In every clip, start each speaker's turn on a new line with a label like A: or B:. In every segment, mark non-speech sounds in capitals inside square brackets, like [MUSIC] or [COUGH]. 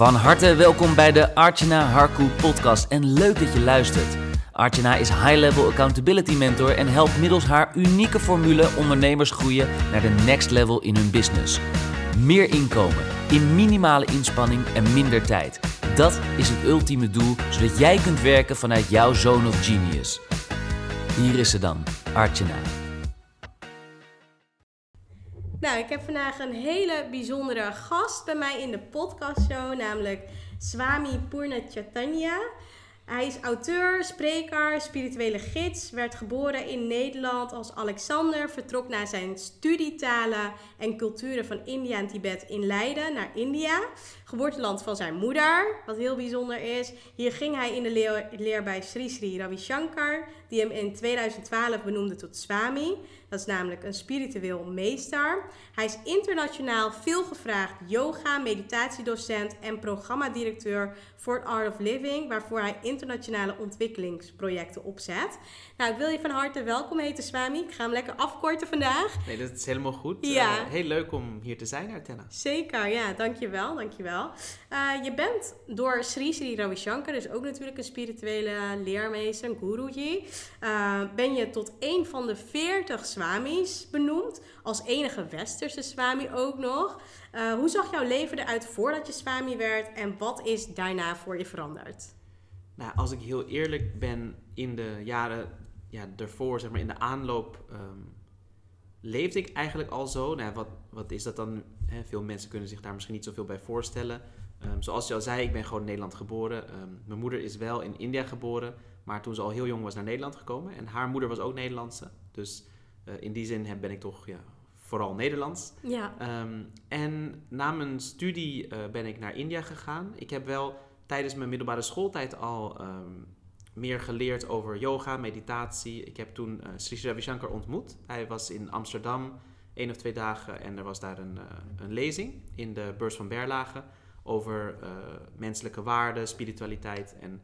A: Van harte welkom bij de Archana Harku podcast en leuk dat je luistert. Archana is high-level accountability mentor en helpt middels haar unieke formule ondernemers groeien naar de next level in hun business. Meer inkomen, in minimale inspanning en minder tijd. Dat is het ultieme doel, zodat jij kunt werken vanuit jouw zone of genius. Hier is ze dan, Archana.
B: Nou, ik heb vandaag een hele bijzondere gast bij mij in de podcastshow, namelijk Swami Purna Chaitanya. Hij is auteur, spreker, spirituele gids, werd geboren in Nederland als Alexander, vertrok na zijn studietalen en culturen van India en Tibet in Leiden naar India, geboorteland van zijn moeder, wat heel bijzonder is. Hier ging hij in de leer, leer bij Sri Sri Ravi Shankar, die hem in 2012 benoemde tot Swami. Dat is namelijk een spiritueel meester. Hij is internationaal veelgevraagd yoga, meditatiedocent en programmadirecteur voor Art of Living, waarvoor hij internationale ontwikkelingsprojecten opzet. Nou, ik wil je van harte welkom heten, Swami. Ik ga hem lekker afkorten vandaag.
C: Nee, dat is helemaal goed.
B: Ja.
C: Eh, heel leuk om hier te zijn, Artenna.
B: Zeker, ja, dankjewel, dankjewel. Uh, je bent door Sri Sri Ravi Shankar, dus ook natuurlijk een spirituele leermeester, een guruji, uh, ben je tot een van de 40 swamis benoemd, als enige westerse swami ook nog. Uh, hoe zag jouw leven eruit voordat je swami werd en wat is daarna voor je veranderd?
C: Nou, als ik heel eerlijk ben, in de jaren ja, daarvoor, zeg maar in de aanloop, um, leefde ik eigenlijk al zo. Nou, wat, wat is dat dan? He, veel mensen kunnen zich daar misschien niet zoveel bij voorstellen. Um, zoals je al zei, ik ben gewoon in Nederland geboren. Um, mijn moeder is wel in India geboren, maar toen ze al heel jong was naar Nederland gekomen. En haar moeder was ook Nederlandse. Dus uh, in die zin ben ik toch ja, vooral Nederlands.
B: Ja.
C: Um, en na mijn studie uh, ben ik naar India gegaan. Ik heb wel tijdens mijn middelbare schooltijd al um, meer geleerd over yoga, meditatie. Ik heb toen uh, Sri Ravi Shankar ontmoet. Hij was in Amsterdam één of twee dagen en er was daar een, uh, een lezing in de beurs van Berlage over menselijke waarden, spiritualiteit en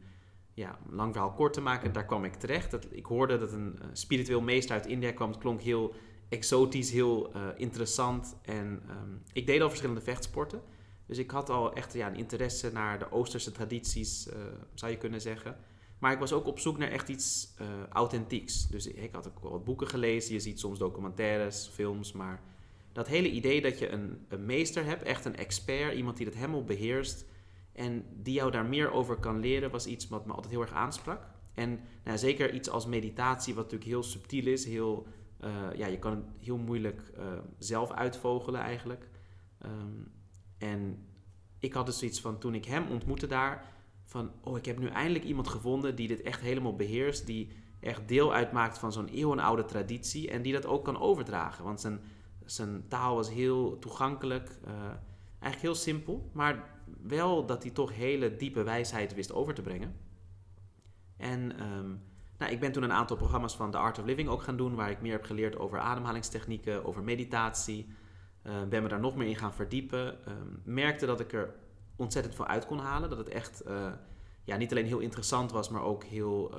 C: ja, om lang verhaal kort te maken, daar kwam ik terecht. Dat, ik hoorde dat een spiritueel meester uit India kwam. Het klonk heel exotisch, heel interessant. En um, ik deed al verschillende vechtsporten. Dus ik had al echt ja, een interesse naar de Oosterse tradities, zou je kunnen zeggen. Maar ik was ook op zoek naar echt iets uh, authentieks. Dus ik had ook wat boeken gelezen. Je ziet soms documentaires, films. Maar dat hele idee dat je een, een meester hebt, echt een expert, iemand die dat helemaal beheerst. En die jou daar meer over kan leren, was iets wat me altijd heel erg aansprak. En nou, zeker iets als meditatie, wat natuurlijk heel subtiel is, heel uh, ja, je kan het heel moeilijk uh, zelf uitvogelen eigenlijk. Um, en ik had dus zoiets van, toen ik hem ontmoette daar, van, oh, ik heb nu eindelijk iemand gevonden die dit echt helemaal beheerst, die echt deel uitmaakt van zo'n eeuwenoude traditie en die dat ook kan overdragen. Want zijn, zijn taal was heel toegankelijk, uh, eigenlijk heel simpel, maar wel dat hij toch hele diepe wijsheid wist over te brengen. En um, nou, ik ben toen een aantal programma's van The Art of Living ook gaan doen, waar ik meer heb geleerd over ademhalingstechnieken, over meditatie. Uh, ben me daar nog meer in gaan verdiepen. Uh, merkte dat ik er ontzettend veel uit kon halen. Dat het echt uh, ja, niet alleen heel interessant was, maar ook heel,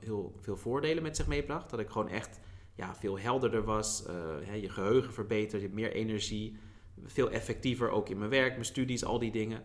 C: heel veel voordelen met zich meebracht. Dat ik gewoon echt ja, veel helderder was, hè, je geheugen verbeterd, je hebt meer energie, veel effectiever ook in mijn werk, mijn studies, al die dingen.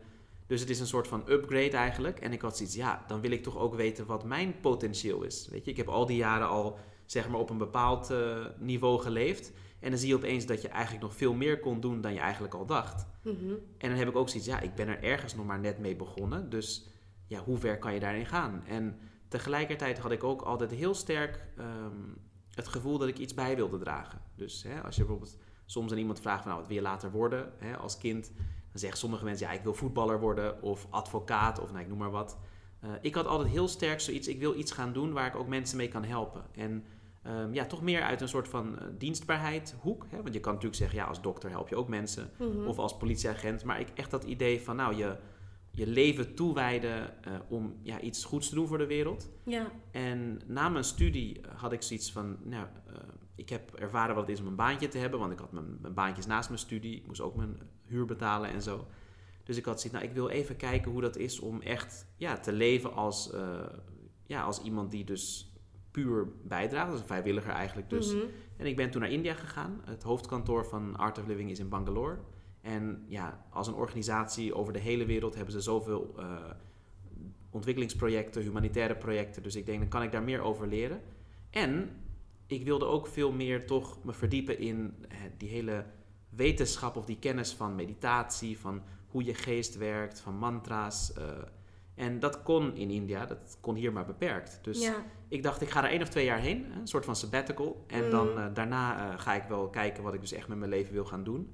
C: Dus het is een soort van upgrade eigenlijk. En ik had zoiets, ja, dan wil ik toch ook weten wat mijn potentieel is. Weet je, ik heb al die jaren al, zeg maar, op een bepaald niveau geleefd. En dan zie je opeens dat je eigenlijk nog veel meer kon doen dan je eigenlijk al dacht.
B: Mm-hmm.
C: En dan heb ik ook zoiets, ja, ik ben er ergens nog maar net mee begonnen. Dus ja, hoe ver kan je daarin gaan? En tegelijkertijd had ik ook altijd heel sterk um, het gevoel dat ik iets bij wilde dragen. Dus hè, als je bijvoorbeeld soms aan iemand vraagt van, nou, wat wil je later worden hè, als kind... Dan zeggen sommige mensen, ja, ik wil voetballer worden of advocaat of nou, ik noem maar wat. Uh, ik had altijd heel sterk zoiets, ik wil iets gaan doen waar ik ook mensen mee kan helpen. En um, ja, toch meer uit een soort van uh, dienstbaarheid hoek. Hè? Want je kan natuurlijk zeggen, ja, als dokter help je ook mensen.
B: Mhm.
C: Of als politieagent. Maar ik echt dat idee van, nou, je, je leven toewijden uh, om ja, iets goeds te doen voor de wereld.
B: Ja.
C: En na mijn studie had ik zoiets van, nou, ik heb ervaren wat het is om een baantje te hebben, want ik had mijn, mijn baantjes naast mijn studie. Ik moest ook mijn huur betalen en zo. Dus ik had zoiets, nou, ik wil even kijken hoe dat is om echt ja, te leven als, uh, ja, als iemand die dus puur bijdraagt. als een vrijwilliger eigenlijk dus.
B: Mm-hmm.
C: En ik ben toen naar India gegaan. Het hoofdkantoor van Art of Living is in Bangalore. En ja, als een organisatie over de hele wereld hebben ze zoveel uh, ontwikkelingsprojecten, humanitaire projecten. Dus ik denk, dan kan ik daar meer over leren. En ik wilde ook veel meer toch me verdiepen in uh, die hele wetenschap of die kennis van meditatie, van hoe je geest werkt, van mantra's. Uh, en dat kon in India, dat kon hier maar beperkt. Dus
B: Ja.
C: ik dacht, ik ga er één of twee jaar heen, een soort van sabbatical. En
B: Mm.
C: dan eh, daarna eh, ga ik wel kijken wat ik dus echt met mijn leven wil gaan doen.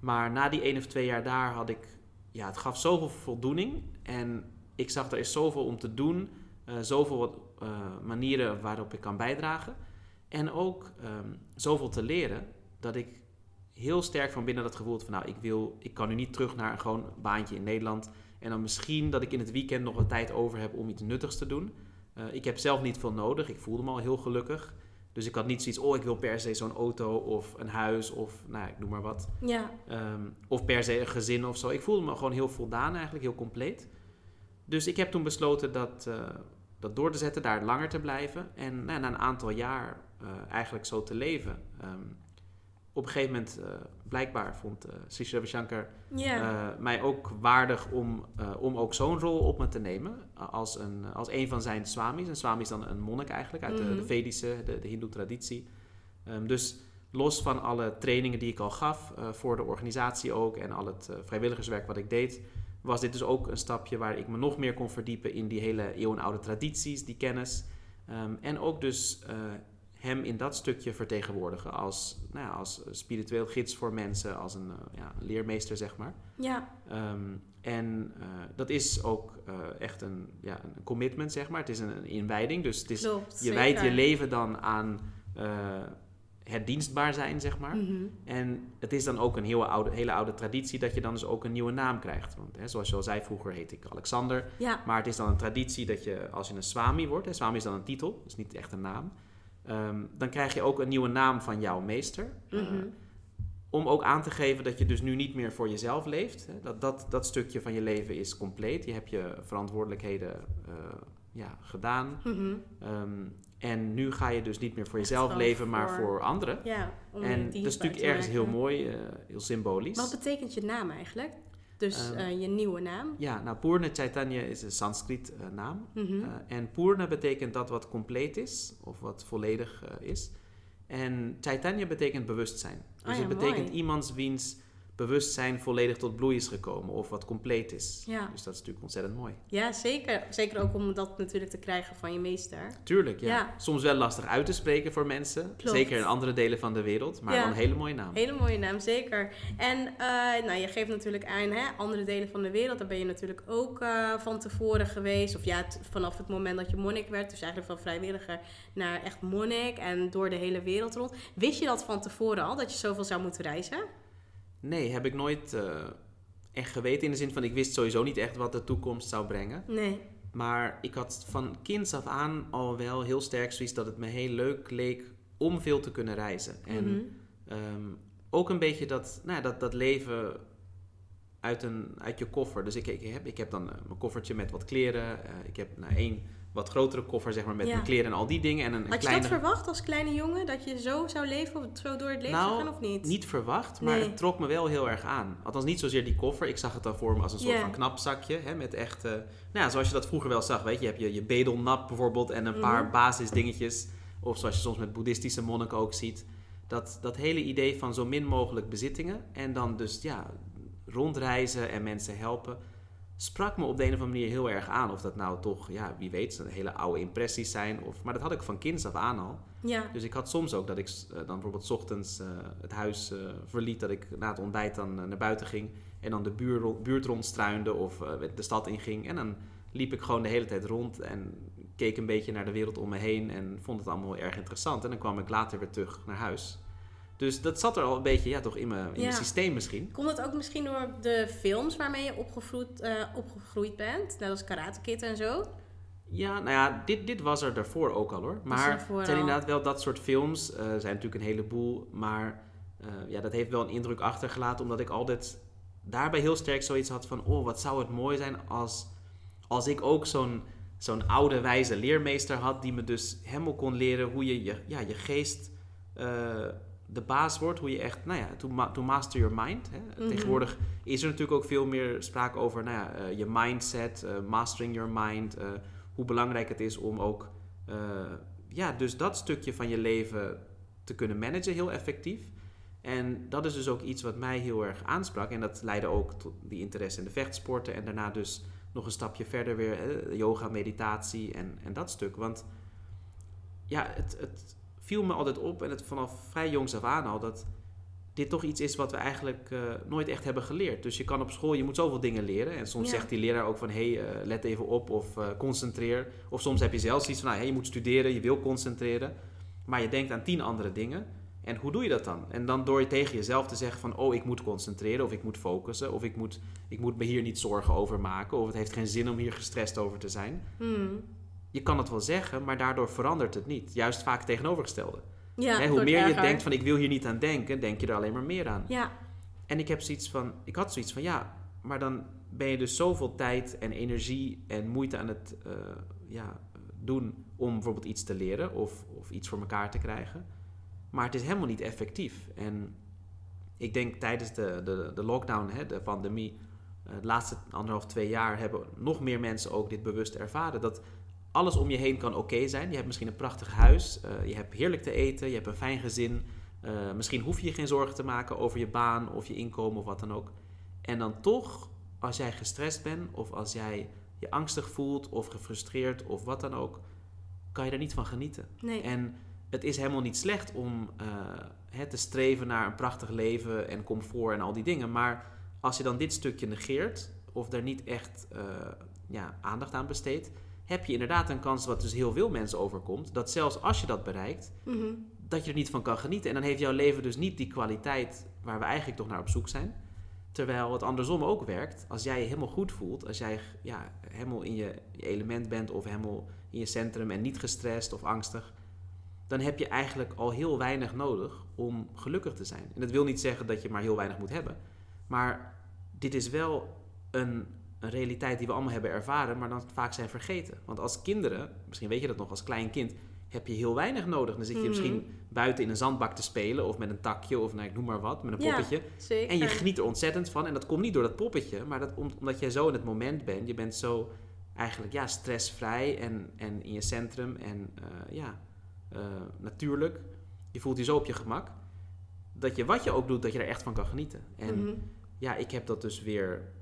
C: Maar na die één of twee jaar daar had ik, ja, het gaf zoveel voldoening. En ik zag er is zoveel om te doen, eh, zoveel wat, manieren waarop ik kan bijdragen. En ook ehm, zoveel te leren, dat ik heel sterk van binnen dat gevoel had van, nou, ik wil, ik kan nu niet terug naar een gewoon baantje in Nederland. En dan misschien dat ik in het weekend nog wat tijd over heb om iets nuttigs te doen. Eh, ik heb zelf niet veel nodig. Ik voelde me al heel gelukkig. Dus ik had niet zoiets, oh, ik wil per se zo'n auto of een huis of, nou, ja, ik noem maar wat.
B: Ja.
C: Ehm, of per se een gezin of zo. Ik voelde me gewoon heel voldaan eigenlijk, heel compleet. Dus ik heb toen besloten dat, eh, dat door te zetten, daar langer te blijven. En nou, na een aantal jaar eh, eigenlijk zo te leven. Ehm, op een gegeven moment, eh, blijkbaar vond uh, Sri Ravi Shankar
B: Ja.
C: eh, mij ook waardig om, eh, om ook zo'n rol op me te nemen. eh, Als een, als een van zijn swamis. Een swami is dan een monnik eigenlijk uit de,
B: Mhm.
C: de Vedische, de, de hindoe traditie. Ehm, dus los van alle trainingen die ik al gaf eh, voor de organisatie ook en al het eh, vrijwilligerswerk wat ik deed, was dit dus ook een stapje waar ik me nog meer kon verdiepen in die hele eeuwenoude tradities, die kennis. Ehm, en ook dus eh, hem in dat stukje vertegenwoordigen als, nou ja, als spiritueel gids voor mensen, als een eh, ja, leermeester zeg maar.
B: ja.
C: Ehm, en eh, dat is ook eh, echt een, ja, een commitment, zeg maar. Het is een, een inwijding. Dus het is,
B: Klopt.
C: je wijdt je leven dan aan eh, het dienstbaar zijn, zeg maar.
B: Mhm.
C: En het is dan ook een hele oude, hele oude traditie dat je dan dus ook een nieuwe naam krijgt. Want hè, zoals je al zei, vroeger heette ik Alexander.
B: Ja.
C: Maar het is dan een traditie dat je, als je een swami wordt, hè, swami is dan een titel, dus niet echt een naam. Ehm, dan krijg je ook een nieuwe naam van jouw meester. Eh,
B: Mhm.
C: om ook aan te geven dat je dus nu niet meer voor jezelf leeft. Hè. Dat, dat, dat stukje van je leven is compleet. Je hebt je verantwoordelijkheden eh, ja, gedaan.
B: Mhm.
C: Ehm, en nu ga je dus niet meer voor
B: Echt
C: jezelf leven, maar
B: voor-
C: anderen.
B: Ja,
C: En dat is natuurlijk ergens heel mooi, eh, heel symbolisch.
B: Wat betekent je naam eigenlijk? Dus
C: Ehm,
B: eh, je nieuwe naam?
C: Ja, nou, Purna Chaitanya is een Sanskriet eh, naam.
B: Mhm.
C: Eh, en Purna betekent dat wat compleet is, of wat volledig is. En Chaitanya betekent bewustzijn. Dus
B: Oh ja,
C: het betekent
B: mooi.
C: iemands wiens bewustzijn volledig tot bloei is gekomen, of wat compleet is.
B: Ja.
C: Dus dat is natuurlijk ontzettend mooi.
B: ja, zeker. Zeker ook om dat natuurlijk te krijgen van je meester.
C: Tuurlijk, ja.
B: Ja.
C: Soms wel lastig uit te spreken voor mensen.
B: Klopt.
C: Zeker in andere delen van de wereld, maar
B: Ja.
C: wel een hele mooie naam.
B: Hele mooie naam, zeker. En eh, nou, je geeft natuurlijk aan hè, andere delen van de wereld. Daar ben je natuurlijk ook eh, van tevoren geweest. Of ja, vanaf het moment dat je monnik werd. Dus eigenlijk van vrijwilliger naar echt monnik. En door de hele wereld rond. Wist je dat van tevoren al, dat je zoveel zou moeten reizen?
C: Nee, heb ik nooit eh, echt geweten in de zin van ik wist sowieso niet echt wat de toekomst zou brengen.
B: Nee.
C: Maar ik had van kinds af aan al wel heel sterk zoiets dat het me heel leuk leek om veel te kunnen reizen. En
B: Mhm.
C: ehm, ook een beetje dat, nou ja, dat, dat leven uit, een, uit je koffer. Dus ik, ik, heb, ik heb dan eh, mijn koffertje met wat kleren. eh, ik heb nou, één wat grotere koffer zeg maar, met
B: Ja.
C: mijn kleren en al die dingen. En een, een
B: Had je dat verwacht als kleine jongen? Dat je zo zou leven of zo door het leven zou gaan of niet?
C: Niet verwacht, maar
B: Nee.
C: het trok me wel heel erg aan. Althans, niet zozeer die koffer. Ik zag het dan voor me als een soort van knapzakje. Hè, met echt, eh, nou ja, zoals je dat vroeger wel zag. Weet je, je hebt je, je bedelnap bijvoorbeeld en een paar
B: Mhm.
C: basisdingetjes. Of zoals je soms met boeddhistische monniken ook ziet. Dat, dat hele idee van zo min mogelijk bezittingen. En dan dus ja, rondreizen en mensen helpen. Sprak me op de een of andere manier heel erg aan. Of dat nou toch, ja, wie weet, hele oude impressies zijn. Of, maar dat had ik van kinds af aan al.
B: Ja.
C: Dus ik had soms ook dat ik eh, dan bijvoorbeeld 's ochtends eh, het huis eh, verliet, dat ik na het ontbijt dan naar buiten ging en dan de buur, rond- buurt rondstruinde of de stad inging. En dan liep ik gewoon de hele tijd rond en keek een beetje naar de wereld om me heen en vond het allemaal heel erg interessant. En dan kwam ik later weer terug naar huis. Dus dat zat er al een beetje ja, toch in mijn, in
B: Ja.
C: mijn systeem misschien.
B: Komt het ook misschien door de films waarmee je opgegroeid, eh, opgegroeid bent? Net als Karate Kid en zo?
C: Ja, nou ja, dit, dit was er daarvoor ook al hoor. Maar het zijn
B: al.
C: inderdaad wel dat soort films. eh, Er zijn natuurlijk een heleboel. Maar eh, ja, dat heeft wel een indruk achtergelaten. Omdat ik altijd daarbij heel sterk zoiets had van... Oh, wat zou het mooi zijn als, als ik ook zo'n zo'n oude wijze leermeester had... die me dus helemaal kon leren hoe je je, ja, je geest... eh, de baas wordt, hoe je echt, nou ja, to, ma- to master your mind. Hè.
B: Mhm.
C: Tegenwoordig is er natuurlijk ook veel meer sprake over nou ja, eh, je mindset, eh, mastering your mind. eh, hoe belangrijk het is om ook, ja, dus dat stukje van je leven te kunnen managen heel effectief. En dat is dus ook iets wat mij heel erg aansprak. En dat leidde ook tot die interesse in de vechtsporten. En daarna dus nog een stapje verder weer yoga, meditatie en, en dat stuk. Want ja, het, het viel me altijd op en het vanaf vrij jongs af aan al dat dit toch iets is wat we eigenlijk eh, nooit echt hebben geleerd. Dus je kan op school, je moet zoveel dingen leren. En soms
B: Ja.
C: zegt die leraar ook van, hé, hey, eh, let even op of eh, concentreer. Of soms heb je zelfs iets van, nou, hey, je moet studeren, je wil concentreren. Maar je denkt aan tien andere dingen. En hoe doe je dat dan? En dan door je tegen jezelf te zeggen van, oh, ik moet concentreren of ik moet focussen. Of ik moet, ik moet me hier niet zorgen over maken. Of het heeft geen zin om hier gestrest over te zijn.
B: Hmm.
C: Je kan het wel zeggen, maar daardoor verandert het niet. Juist vaak het tegenovergestelde.
B: Ja,
C: Hè, hoe meer je denkt van ik wil hier niet aan denken, denk je er alleen maar meer aan.
B: Ja,
C: En ik heb zoiets van, ik had zoiets van ja, maar dan ben je dus zoveel tijd en energie en moeite aan het eh, ja, doen om bijvoorbeeld iets te leren of, of iets voor elkaar te krijgen. Maar het is helemaal niet effectief. En ik denk tijdens de, de, de lockdown, hè, de pandemie, eh, de laatste anderhalf, twee jaar hebben nog meer mensen ook dit bewust ervaren. Dat alles om je heen kan oké zijn. Je hebt misschien een prachtig huis, eh, je hebt heerlijk te eten, je hebt een fijn gezin. Eh, misschien hoef je je geen zorgen te maken over je baan of je inkomen of wat dan ook. En dan toch, als jij gestrest bent of als jij je angstig voelt of gefrustreerd of wat dan ook, kan je er niet van genieten.
B: nee.
C: En het is helemaal niet slecht om eh, hè, te streven naar een prachtig leven en comfort en al die dingen. Maar als je dan dit stukje negeert of er niet echt eh, ja, aandacht aan besteedt, heb je inderdaad een kans, wat dus heel veel mensen overkomt, dat zelfs als je dat bereikt,
B: Mhm.
C: dat je er niet van kan genieten. En dan heeft jouw leven dus niet die kwaliteit waar we eigenlijk toch naar op zoek zijn. Terwijl het andersom ook werkt. Als jij je helemaal goed voelt, als jij ja, helemaal in je, je element bent of helemaal in je centrum en niet gestrest of angstig, dan heb je eigenlijk al heel weinig nodig om gelukkig te zijn. En dat wil niet zeggen dat je maar heel weinig moet hebben. Maar dit is wel een, een realiteit die we allemaal hebben ervaren, maar dan vaak zijn vergeten. Want als kinderen, misschien weet je dat nog als klein kind, heb je heel weinig nodig. Dan zit je
B: Mhm.
C: misschien buiten in een zandbak te spelen of met een takje of nou, ik noem maar wat, met een poppetje. En je geniet er ontzettend van. En dat komt niet door dat poppetje, maar dat, om- omdat jij zo in het moment bent. Je bent zo eigenlijk ja, stressvrij en, en in je centrum en eh, ja, eh, natuurlijk. Je voelt je zo op je gemak. Dat je wat je ook doet, dat je er echt van kan genieten. En
B: Mhm.
C: ja, ik heb dat dus weer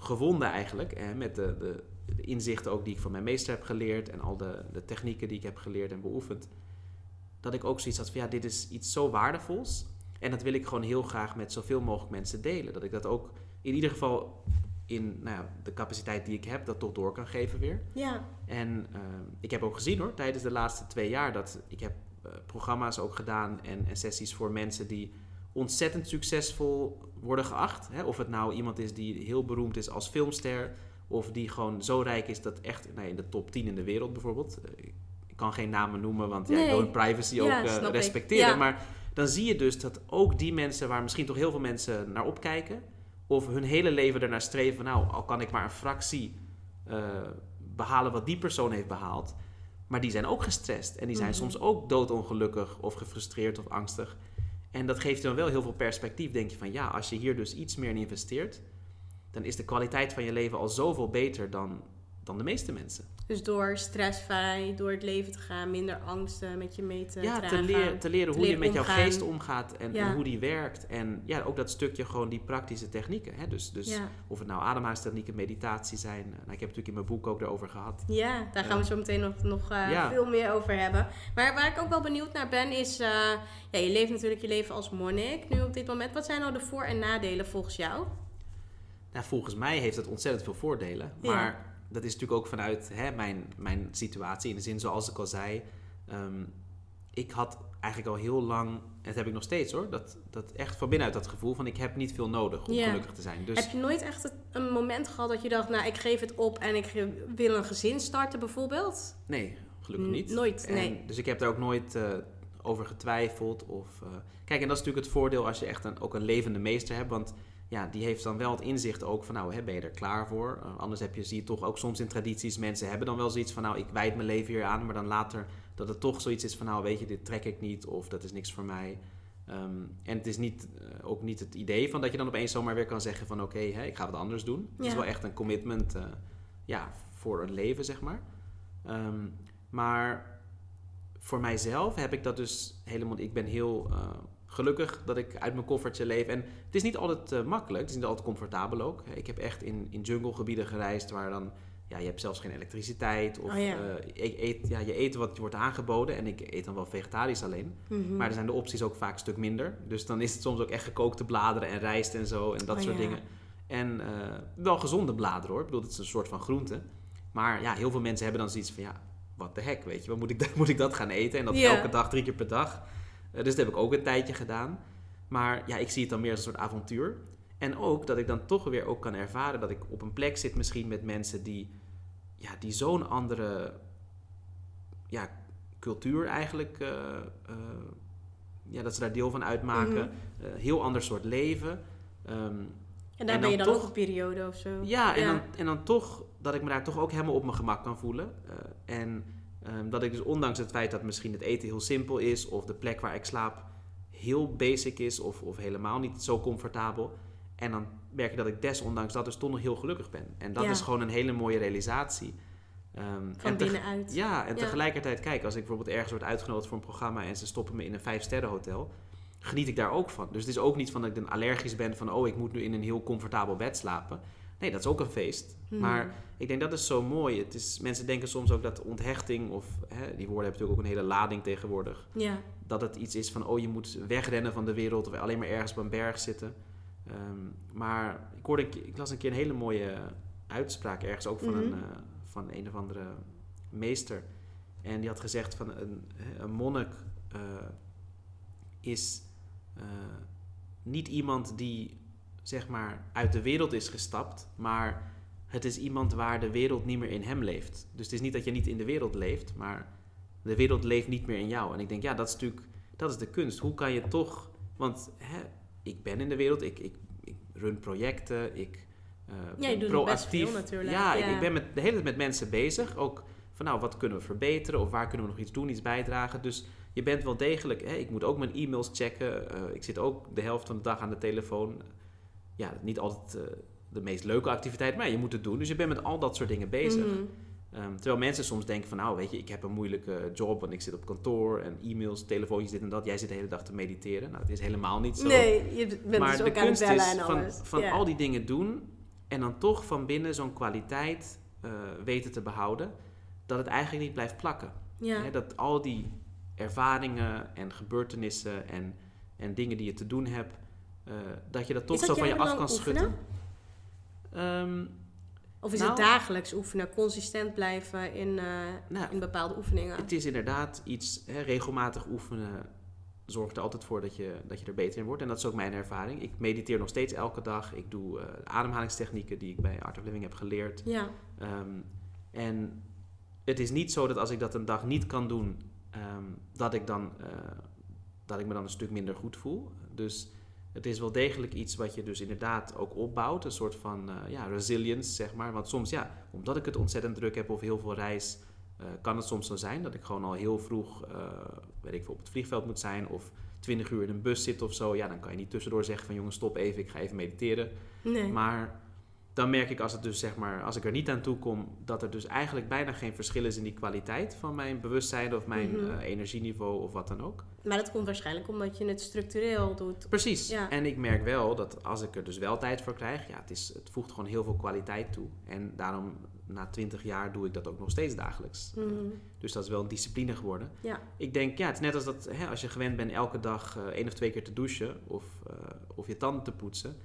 C: gevonden eigenlijk. Hè, met de, de, de inzichten ook die ik van mijn meester heb geleerd. En al de, de technieken die ik heb geleerd en beoefend. Dat ik ook zoiets had van ja, dit is iets zo waardevols. En dat wil ik gewoon heel graag met zoveel mogelijk mensen delen. Dat ik dat ook in ieder geval in nou ja, de capaciteit die ik heb, dat toch door kan geven weer.
B: Ja,
C: En eh, ik heb ook gezien hoor, tijdens de laatste twee jaar, dat ik heb eh, programma's ook gedaan en, en sessies voor mensen die ontzettend succesvol worden geacht. Hè? Of het nou iemand is die heel beroemd is als filmster, of die gewoon zo rijk is dat echt nou, in de top 10 in de wereld bijvoorbeeld. eh, Ik kan geen namen noemen, want ja, ik wil hun privacy
B: Ja,
C: ook eh, respecteren.
B: Ja.
C: Maar dan zie je dus dat ook die mensen waar misschien toch heel veel mensen naar opkijken, of hun hele leven ernaar streven, van, nou, al kan ik maar een fractie eh, behalen wat die persoon heeft behaald. Maar die zijn ook gestrest. En die zijn
B: Mhm.
C: soms ook doodongelukkig of gefrustreerd of angstig. En dat geeft dan wel heel veel perspectief. Denk je van ja, als je hier dus iets meer in investeert, dan is de kwaliteit van je leven al zoveel beter dan, dan de meeste mensen.
B: dus door stressvrij, door het leven te gaan, minder angsten met je mee te
C: ja, te, leren, te leren
B: te
C: hoe je met jouw geest omgaat en,
B: Ja.
C: en hoe die werkt. En ja, ook dat stukje gewoon die praktische technieken. Hè? Dus, dus
B: Ja.
C: of het nou ademhalingstechnieken, meditatie zijn. Nou, ik heb het natuurlijk in mijn boek ook daarover gehad.
B: Ja, daar gaan we zo meteen nog, nog eh,
C: Ja.
B: veel meer over hebben. Maar waar ik ook wel benieuwd naar ben is... eh, ja, je leeft natuurlijk je leven als monnik nu op dit moment. Wat zijn nou de voor- en nadelen volgens jou?
C: Nou, volgens mij heeft het ontzettend veel voordelen. Maar dat is natuurlijk ook vanuit hè, mijn, mijn situatie. In de zin, zoals ik al zei. ehm, ik had eigenlijk al heel lang, en dat heb ik nog steeds hoor, dat, dat echt van binnenuit dat gevoel van ik heb niet veel nodig om gelukkig te zijn. Dus
B: Heb je nooit echt het- een moment gehad dat je dacht... nou, ik geef het op en ik wil een gezin starten bijvoorbeeld?
C: nee, gelukkig
B: N-
C: niet.
B: nooit,
C: En
B: nee.
C: Dus ik heb daar ook nooit eh, over getwijfeld. Of, eh, kijk, en dat is natuurlijk het voordeel als je echt een, ook een levende meester hebt. Want ja, die heeft dan wel het inzicht ook van, nou, hè, ben je er klaar voor? Eh, anders heb je, zie je toch ook soms in tradities, mensen hebben dan wel zoiets van, nou, ik wijd mijn leven hier aan. Maar dan later dat het toch zoiets is van, nou, weet je, dit trek ik niet. Of dat is niks voor mij. Ehm, en het is niet, eh, ook niet het idee van dat je dan opeens zomaar weer kan zeggen van oké, hè, ik ga wat anders doen. Het is wel echt een commitment eh, ja, voor een leven, zeg maar. Ehm, maar voor mijzelf heb ik dat dus helemaal... Ik ben heel gelukkig dat ik uit mijn koffertje leef. En het is niet altijd eh, makkelijk, het is niet altijd comfortabel ook. Ik heb echt in, in junglegebieden gereisd waar dan... Ja, je hebt zelfs geen elektriciteit. Of
B: Oh ja.
C: eh, je, eet, ja, je eet wat je wordt aangeboden. En ik eet dan wel vegetarisch alleen.
B: Mhm.
C: Maar er zijn de opties ook vaak een stuk minder. Dus dan is het soms ook echt gekookte bladeren en rijst en zo en dat
B: Oh
C: soort
B: ja.
C: dingen. En eh, wel gezonde bladeren hoor. Ik bedoel, het is een soort van groente. Maar ja, heel veel mensen hebben dan zoiets van ja, wat de hek, weet je. Wat moet ik, [LAUGHS] moet ik dat gaan eten? En dat elke dag, drie keer per dag. Eh, dus dat heb ik ook een tijdje gedaan. Maar ja, ik zie het dan meer als een soort avontuur. En ook dat ik dan toch weer ook kan ervaren dat ik op een plek zit misschien met mensen die, ja, die zo'n andere ja, cultuur eigenlijk, eh, eh, ja, dat ze daar deel van uitmaken. Eh, heel ander soort leven. Ehm,
B: en daar
C: en
B: ben je
C: dan toch-
B: ook een periode of zo.
C: ja, en, Dan, en dan toch dat ik me daar toch ook helemaal op mijn gemak kan voelen. En ehm, dat ik dus ondanks het feit dat misschien het eten heel simpel is, of de plek waar ik slaap heel basic is, of, of helemaal niet zo comfortabel. En dan merk ik dat ik desondanks dat dus toch nog heel gelukkig ben. En dat
B: Ja.
C: is gewoon een hele mooie realisatie. Ehm,
B: Van binnenuit.
C: ja, en
B: Ja.
C: tegelijkertijd, kijk, als ik bijvoorbeeld ergens word uitgenodigd voor een programma en ze stoppen me in een vijfsterrenhotel, geniet ik daar ook van. Dus het is ook niet van dat ik dan allergisch ben van, oh, ik moet nu in een heel comfortabel bed slapen. Nee, dat is ook een feest.
B: Mhm.
C: Maar ik denk dat is zo mooi. Het is, mensen denken soms ook dat onthechting, of hè, die woorden hebben natuurlijk ook een hele lading tegenwoordig,
B: Ja.
C: dat het iets is van, oh, je moet wegrennen van de wereld of alleen maar ergens op een berg zitten. Ehm, maar ik, hoorde, ik las een keer een hele mooie uitspraak ergens ook van, een,
B: Mhm.
C: eh, van een of andere meester. En die had gezegd van een, een monnik eh, is eh, niet iemand die zeg maar uit de wereld is gestapt, maar het is iemand waar de wereld niet meer in hem leeft. Dus het is niet dat je niet in de wereld leeft, maar de wereld leeft niet meer in jou. En ik denk, ja, dat is natuurlijk, dat is de kunst. Hoe kan je toch, want hè, ik ben in de wereld, ik, ik, ik run projecten, ik eh
B: Ja, je
C: ben
B: doet nog best
C: proactief.
B: veel natuurlijk.
C: Ja, Ik,
B: Ja.
C: ik ben met, de hele tijd met mensen bezig, ook van nou, wat kunnen we verbeteren of waar kunnen we nog iets doen, iets bijdragen. Dus je bent wel degelijk, hè, ik moet ook mijn e-mails checken, eh, ik zit ook de helft van de dag aan de telefoon. Ja, niet altijd eh, de meest leuke activiteit, maar je moet het doen. Dus je bent met al dat soort dingen bezig.
B: Mhm.
C: Ehm, terwijl mensen soms denken van nou weet je, ik heb een moeilijke job, want ik zit op kantoor en e-mails, telefoontjes, dit en dat. Jij zit de hele dag te mediteren. Nou, het is helemaal niet zo.
B: Nee, je bent
C: maar
B: dus
C: de
B: ook aan het
C: kunst
B: bellen
C: is
B: en
C: van,
B: alles.
C: van
B: Ja.
C: al die dingen doen en dan toch van binnen zo'n kwaliteit eh, weten te behouden, dat het eigenlijk niet blijft plakken. Dat al die ervaringen en gebeurtenissen en, en dingen die je te doen hebt, eh, dat je dat toch zo van je af kan schudden. Ehm,
B: Of is
C: Nou-
B: het dagelijks oefenen, consistent blijven in, eh,
C: nou,
B: in bepaalde oefeningen?
C: Het is inderdaad iets, hè, regelmatig oefenen zorgt er altijd voor dat je, dat je er beter in wordt. En dat is ook mijn ervaring. Ik mediteer nog steeds elke dag. Ik doe eh, ademhalingstechnieken die ik bij Art of Living heb geleerd.
B: Ja.
C: Ehm, en het is niet zo dat als ik dat een dag niet kan doen, ehm, dat, ik dan, dat ik me dan een stuk minder goed voel. Dus het is wel degelijk iets wat je dus inderdaad ook opbouwt. Een soort van eh, ja, resilience, zeg maar. Want soms, ja, omdat ik het ontzettend druk heb of heel veel reis, eh, kan het soms zo zijn dat ik gewoon al heel vroeg, eh, weet ik veel, op het vliegveld moet zijn of 20 uur in een bus zit of zo. Ja, dan kan je niet tussendoor zeggen van jongens, stop even, ik ga even mediteren.
B: Nee.
C: Maar dan merk ik als het dus zeg maar, als ik er niet aan toe kom, dat er dus eigenlijk bijna geen verschil is in die kwaliteit van mijn bewustzijn of mijn
B: Mhm.
C: eh, energieniveau of wat dan ook.
B: Maar dat komt waarschijnlijk omdat je het structureel doet.
C: Precies.
B: Ja.
C: En ik merk wel dat als ik er dus wel tijd voor krijg, ja, het, is, het voegt gewoon heel veel kwaliteit toe. En daarom, na 20 jaar, doe ik dat ook nog steeds dagelijks.
B: Mhm.
C: Dus dat is wel een discipline geworden.
B: Ja.
C: Ik denk, ja, het is net als dat hè, als je gewend bent elke dag eh, één of twee keer te douchen of, eh, of je tanden te poetsen.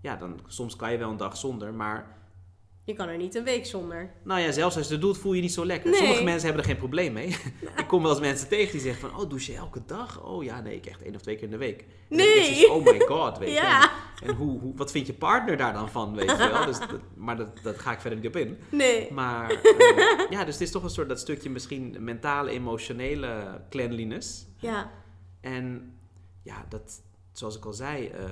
C: Ja, dan soms kan je wel een dag zonder, maar
B: Je kan er niet een week zonder.
C: Nou ja, zelfs als je het doet, voel je je niet zo lekker.
B: Nee.
C: Sommige mensen hebben er geen probleem mee. [LAUGHS] ik kom wel eens mensen tegen die zeggen van... Oh, douche je elke dag? Oh ja, nee, ik echt één of twee keer in de week. En
B: Nee.
C: oh my god, weet je. [LAUGHS]
B: Ja.
C: En, en hoe, hoe, wat vindt je partner daar dan van, weet je wel? Dus dat, maar dat, dat ga ik verder niet op in.
B: Nee.
C: Maar eh, ja, dus het is toch een soort dat stukje misschien mentale, emotionele cleanliness.
B: Ja.
C: En ja, dat, zoals ik al zei, eh,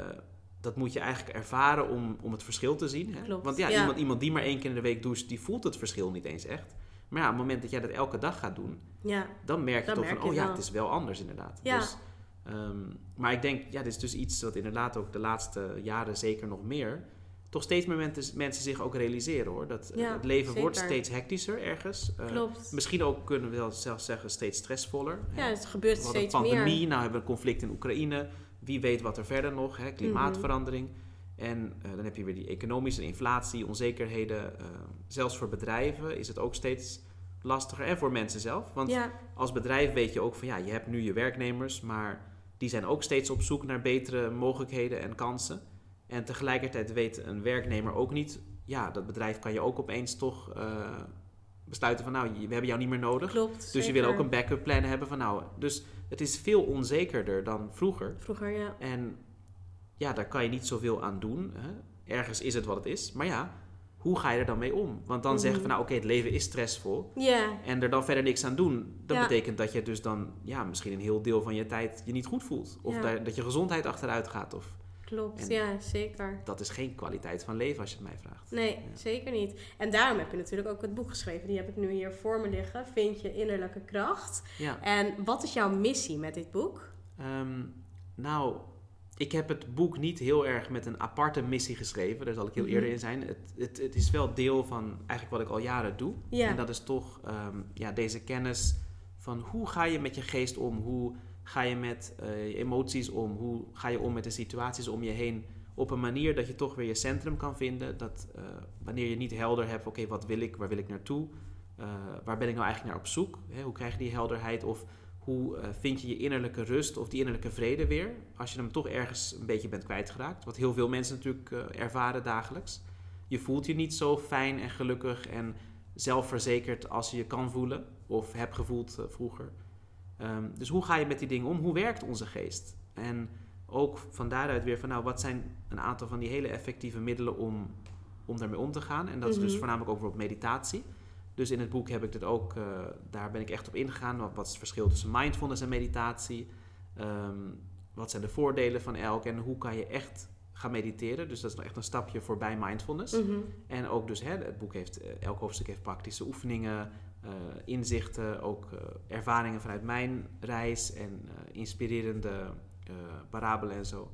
C: dat moet je eigenlijk ervaren om, om het verschil te zien. Hè?
B: Klopt,
C: Want ja,
B: ja.
C: Iemand, iemand die maar één keer in de week doucht, die voelt het verschil niet eens echt. Maar ja, op het moment dat jij dat elke dag gaat doen,
B: Ja.
C: dan merk je
B: Dan
C: toch
B: merk
C: van, oh ja,
B: wel.
C: het is wel anders inderdaad.
B: Ja.
C: Dus Ehm, maar ik denk, ja, dit is dus iets wat inderdaad ook de laatste jaren zeker nog meer... toch steeds meer mensen, zich ook realiseren hoor. Dat
B: Ja,
C: het leven wordt steeds hectischer ergens. Eh,
B: Klopt.
C: Misschien ook kunnen we wel zelfs zeggen steeds stressvoller.
B: Ja, het gebeurt
C: we hadden
B: steeds
C: pandemie,
B: meer.
C: nou hebben we een conflict in Oekraïne. Wie weet wat er verder nog, hè? klimaatverandering. En eh, dan heb je weer die economische inflatie, onzekerheden. eh, zelfs voor bedrijven is het ook steeds lastiger. En voor mensen zelf. Want
B: Ja,
C: als bedrijf weet je ook van ja, je hebt nu je werknemers, maar die zijn ook steeds op zoek naar betere mogelijkheden en kansen. En tegelijkertijd weet een werknemer ook niet, ja, dat bedrijf kan je ook opeens toch eh, besluiten van nou, we hebben jou niet meer nodig.
B: klopt.
C: Dus je wil ook een backup plan hebben van nou, dus het is veel onzekerder dan vroeger.
B: Vroeger, ja.
C: En ja, daar kan je niet zoveel aan doen. Hè? Ergens is het wat het is. Maar ja, hoe ga je er dan mee om? Want dan zeggen
B: Mhm.
C: van nou oké, het leven is stressvol.
B: Ja,
C: En er dan verder niks aan doen. Dat
B: Ja.
C: betekent dat je dus dan ja, misschien een heel deel van je tijd je niet goed voelt. Of
B: Ja.
C: daar- dat je gezondheid achteruit gaat. Of,
B: klopt.
C: En-
B: Ja, zeker.
C: dat is geen kwaliteit van leven als je het mij vraagt.
B: Nee,
C: Ja.
B: zeker niet. En daarom heb je natuurlijk ook het boek geschreven. Die heb ik nu hier voor me liggen. Vind je innerlijke kracht.
C: Ja.
B: En wat is jouw missie met dit boek?
C: Ehm, nou, ik heb het boek niet heel erg met een aparte missie geschreven. Daar zal ik heel
B: Mhm.
C: eerder in zijn. Het, het, het is wel deel van eigenlijk wat ik al jaren doe.
B: Ja.
C: En dat is toch ehm, ja, deze kennis van hoe ga je met je geest om? Hoe ga je met eh, je emoties om? Hoe ga je om met de situaties om je heen? Op een manier dat je toch weer je centrum kan vinden. Dat eh, wanneer je niet helder hebt, oké, wat wil ik? Waar wil ik naartoe? Eh, waar ben ik nou eigenlijk naar op zoek? Hè, hoe krijg je die helderheid? Of hoe vind je je innerlijke rust of die innerlijke vrede weer? Als je hem toch ergens een beetje bent kwijtgeraakt. Wat heel veel mensen natuurlijk ervaren dagelijks. Je voelt je niet zo fijn en gelukkig en zelfverzekerd als je je kan voelen. Of hebt gevoeld vroeger. Ehm, dus hoe ga je met die dingen om? Hoe werkt onze geest? En ook van daaruit weer van nou, wat zijn een aantal van die hele effectieve middelen om, om daarmee om te gaan? En dat is dus
B: Mhm.
C: voornamelijk ook bijvoorbeeld meditatie. Dus in het boek heb ik dit ook, eh, daar ben ik echt op ingegaan. Wat, wat is het verschil tussen mindfulness en meditatie? Ehm, wat zijn de voordelen van elk? En hoe kan je echt gaan mediteren? Dus dat is nog echt een stapje voorbij mindfulness.
B: Mhm.
C: En ook dus, hè, het boek heeft, eh, elk hoofdstuk heeft praktische oefeningen, eh, inzichten, ook eh, ervaringen vanuit mijn reis en eh, inspirerende parabelen en zo.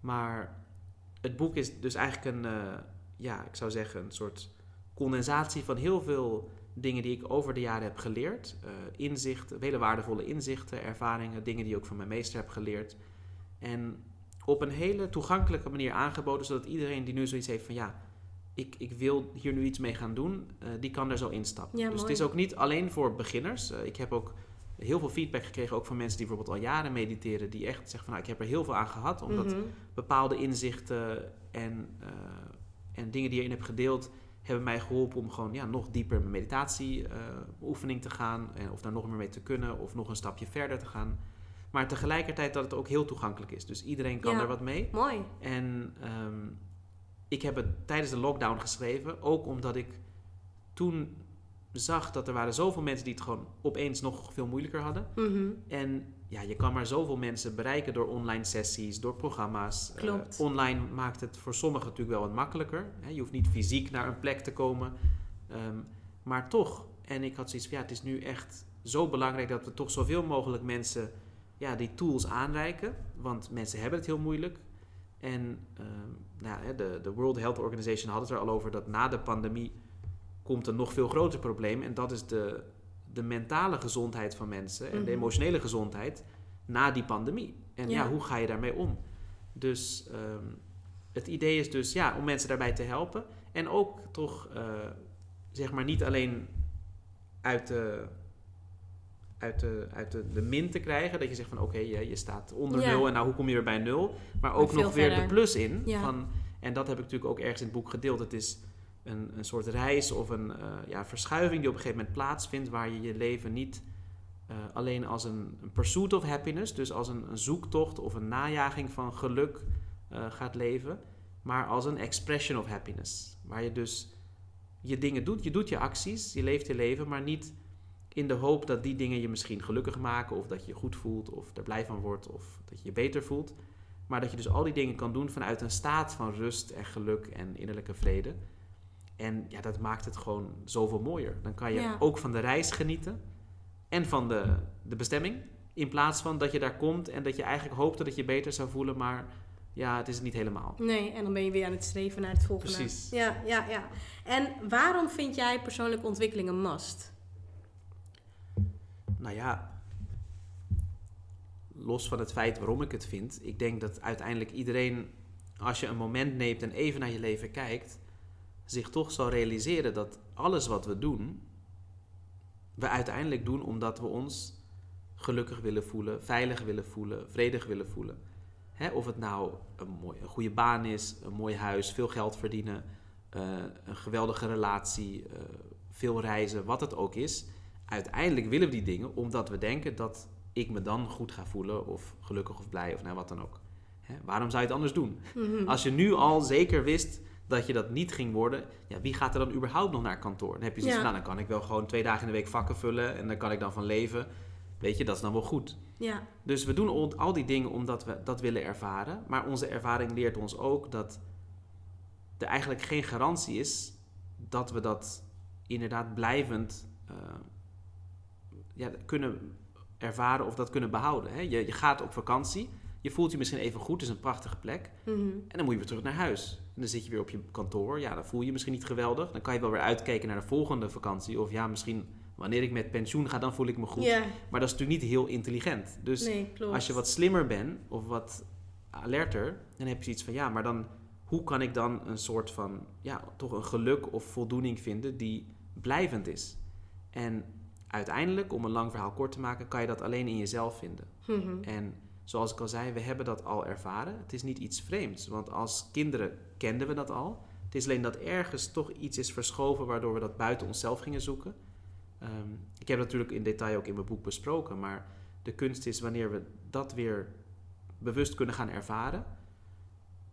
C: Maar het boek is dus eigenlijk een, ja, ik zou zeggen, een soort condensatie van heel veel dingen die ik over de jaren heb geleerd. Inzichten, hele waardevolle inzichten, ervaringen, dingen die ik ook van mijn meester heb geleerd. En op een hele toegankelijke manier aangeboden, zodat iedereen die nu zoiets heeft van ja, ik, ik wil hier nu iets mee gaan doen, eh, die kan er zo instappen.
B: Ja,
C: dus
B: mooi.
C: het is ook niet alleen voor beginners. Eh, ik heb ook heel veel feedback gekregen, ook van mensen die bijvoorbeeld al jaren mediteren, die echt zeggen van nou, ik heb er heel veel aan gehad, omdat
B: Mhm.
C: bepaalde inzichten en, eh, en dingen die je in hebt gedeeld, hebben mij geholpen om gewoon ja, nog dieper in mijn meditatieoefening te gaan. En of daar nog meer mee te kunnen of nog een stapje verder te gaan. Maar tegelijkertijd dat het ook heel toegankelijk is. Dus iedereen kan
B: Ja.
C: er wat mee.
B: Mooi.
C: En ehm, ik heb het tijdens de lockdown geschreven, ook omdat ik toen zag dat er waren zoveel mensen die het gewoon opeens nog veel moeilijker hadden.
B: Mhm.
C: En ja, je kan maar zoveel mensen bereiken door online sessies, door programma's.
B: Klopt.
C: online maakt het voor sommigen natuurlijk wel wat makkelijker. Hè? Je hoeft niet fysiek naar een plek te komen. Ehm, maar toch, en ik had zoiets van ja, het is nu echt zo belangrijk dat we toch zoveel mogelijk mensen ja, die tools aanreiken. Want mensen hebben het heel moeilijk. En ehm, nou, de, de World Health Organization had het er al over dat na de pandemie komt een nog veel groter probleem. En dat is de, de mentale gezondheid van mensen en de
B: Mhm.
C: emotionele gezondheid na die pandemie. En ja,
B: Ja.
C: hoe ga je daarmee om? Dus ehm, het idee is dus ja, om mensen daarbij te helpen. En ook toch, eh, zeg maar, niet alleen uit de, uit de, uit de, de min te krijgen. Dat je zegt van oké, je, je staat onder nul en nou hoe kom je weer bij nul? Maar ook nog weer
B: verder.
C: de plus in. Van, en dat heb ik natuurlijk ook ergens in het boek gedeeld. Het is een, een soort reis of een eh, ja, verschuiving die op een gegeven moment plaatsvindt. Waar je je leven niet eh, alleen als een, een pursuit of happiness, dus als een, een zoektocht of een najaging van geluk eh, gaat leven. Maar als een expression of happiness. Waar je dus je dingen doet, je doet je acties, je leeft je leven, maar niet in de hoop dat die dingen je misschien gelukkig maken of dat je je goed voelt of er blij van wordt of dat je je beter voelt. Maar dat je dus al die dingen kan doen vanuit een staat van rust en geluk en innerlijke vrede. En ja, dat maakt het gewoon zoveel mooier. Dan kan je
B: Ja.
C: ook van de reis genieten en van de, de bestemming. In plaats van dat je daar komt en dat je eigenlijk hoopte dat je beter zou voelen, maar ja, het is het niet helemaal.
B: Nee, en dan ben je weer aan het streven naar het volgende.
C: Precies.
B: Ja, ja, ja. En waarom vind jij persoonlijke ontwikkeling een must?
C: Nou ja, los van het feit waarom ik het vind, ik denk dat uiteindelijk iedereen, als je een moment neemt en even naar je leven kijkt, zich toch zal realiseren dat alles wat we doen, we uiteindelijk doen omdat we ons gelukkig willen voelen, veilig willen voelen, vredig willen voelen. Hè, of het nou een, mooie, een goede baan is, een mooi huis, veel geld verdienen, uh, een geweldige relatie, uh, veel reizen, wat het ook is. Uiteindelijk willen we die dingen omdat we denken dat ik me dan goed ga voelen of gelukkig of blij of nou wat dan ook. Hè, waarom zou je het anders doen?
B: Mhm.
C: Als je nu al zeker wist dat je dat niet ging worden, ja, wie gaat er dan überhaupt nog naar kantoor? Dan heb je zoiets
B: Ja.
C: van, nou, dan kan ik wel gewoon twee dagen in de week vakken vullen en dan kan ik dan van leven. Weet je, dat is dan wel goed.
B: Ja,
C: Dus we doen al, al die dingen omdat we dat willen ervaren. Maar onze ervaring leert ons ook dat er eigenlijk geen garantie is dat we dat inderdaad blijvend eh, ja, kunnen ervaren of dat kunnen behouden. Hè? Je, je gaat op vakantie, je voelt je misschien even goed, het is een prachtige plek.
B: Mhm.
C: En dan moet je weer terug naar huis. En dan zit je weer op je kantoor. Ja, dan voel je je misschien niet geweldig. Dan kan je wel weer uitkijken naar de volgende vakantie. Of ja, misschien wanneer ik met pensioen ga, dan voel ik me goed. Maar dat is natuurlijk niet heel intelligent. Dus
B: nee,
C: als je wat slimmer bent of wat alerter, dan heb je zoiets van ja, maar dan hoe kan ik dan een soort van ja, toch een geluk of voldoening vinden die blijvend is? En uiteindelijk, om een lang verhaal kort te maken, kan je dat alleen in jezelf vinden.
B: Mhm.
C: En zoals ik al zei, we hebben dat al ervaren. Het is niet iets vreemds, want als kinderen kenden we dat al. Het is alleen dat ergens toch iets is verschoven waardoor we dat buiten onszelf gingen zoeken. Ehm, ik heb dat natuurlijk in detail ook in mijn boek besproken, maar de kunst is wanneer we dat weer bewust kunnen gaan ervaren.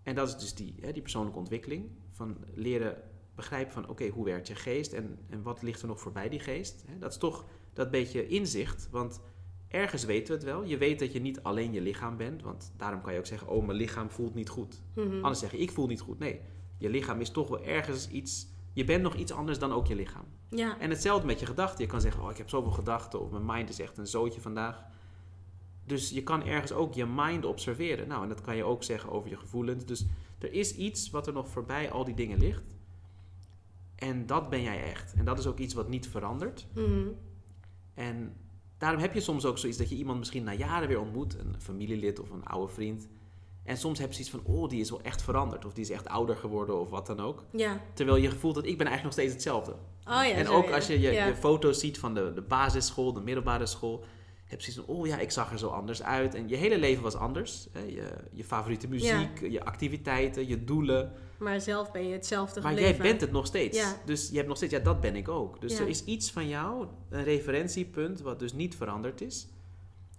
C: En dat is dus die, hè, die persoonlijke ontwikkeling. Van leren begrijpen van oké, hoe werkt je geest en, en wat ligt er nog voorbij die geest. Hè, dat is toch dat beetje inzicht, want ergens weten we het wel. Je weet dat je niet alleen je lichaam bent, want daarom kan je ook zeggen, oh mijn lichaam voelt niet goed.
B: Mhm.
C: Anders zeg je, ik voel niet goed. Nee, je lichaam is toch wel ergens iets, je bent nog iets anders dan ook je lichaam.
B: Ja,
C: En hetzelfde met je gedachten. Je kan zeggen, oh, ik heb zoveel gedachten. Of mijn mind is echt een zootje vandaag. Dus je kan ergens ook je mind observeren. Nou, en dat kan je ook zeggen over je gevoelens. Dus er is iets wat er nog voorbij al die dingen ligt. En dat ben jij echt. En dat is ook iets wat niet verandert.
B: Mhm.
C: En daarom heb je soms ook zoiets dat je iemand misschien na jaren weer ontmoet. Een familielid of een oude vriend. En soms heb je zoiets van, oh, die is wel echt veranderd. Of die is echt ouder geworden of wat dan ook.
B: ja.
C: Terwijl je voelt dat ik ben eigenlijk nog steeds hetzelfde.
B: Oh ja,
C: en ook als je je,
B: Ja.
C: je foto's ziet van de, de basisschool, de middelbare school, heb je zoiets van, oh ja, ik zag er zo anders uit. En je hele leven was anders. Je, je favoriete muziek, je activiteiten, je doelen.
B: Maar zelf ben je hetzelfde
C: Maar
B: gebleven.
C: jij bent het nog steeds.
B: Ja.
C: Dus je hebt nog steeds, ja, dat ben ik ook. Dus
B: Ja.
C: er is iets van jou, een referentiepunt, wat dus niet veranderd is.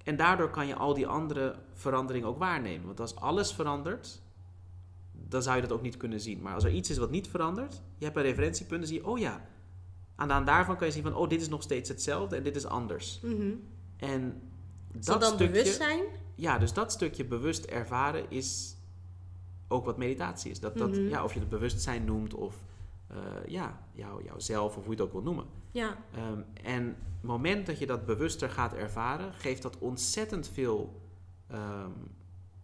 C: En daardoor kan je al die andere veranderingen ook waarnemen. Want als alles verandert, dan zou je dat ook niet kunnen zien. Maar als er iets is wat niet verandert, je hebt een referentiepunt, dan zie je, oh ja. Aan de hand daarvan kan je zien van, oh, dit is nog steeds hetzelfde en dit is anders.
B: Mhm.
C: En
B: Is
C: dat
B: dat dan
C: stukje,
B: bewustzijn?
C: ja, dus dat stukje bewust ervaren is ook wat meditatie is. Dat, dat,
B: Mhm.
C: ja, of je het bewustzijn noemt of eh, ja, jou, jouzelf of hoe je het ook wil noemen.
B: Ja.
C: Ehm, en het moment dat je dat bewuster gaat ervaren, geeft dat ontzettend veel ehm,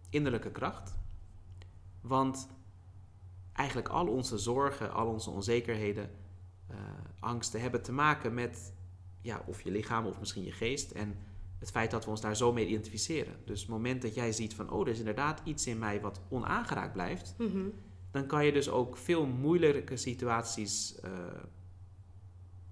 C: innerlijke kracht. Want eigenlijk al onze zorgen, al onze onzekerheden, eh, angsten hebben te maken met ja, of je lichaam of misschien je geest. En het feit dat we ons daar zo mee identificeren. Dus het moment dat jij ziet van, oh, er is inderdaad iets in mij wat onaangeraakt blijft,
B: Mhm.
C: dan kan je dus ook veel moeilijke situaties eh,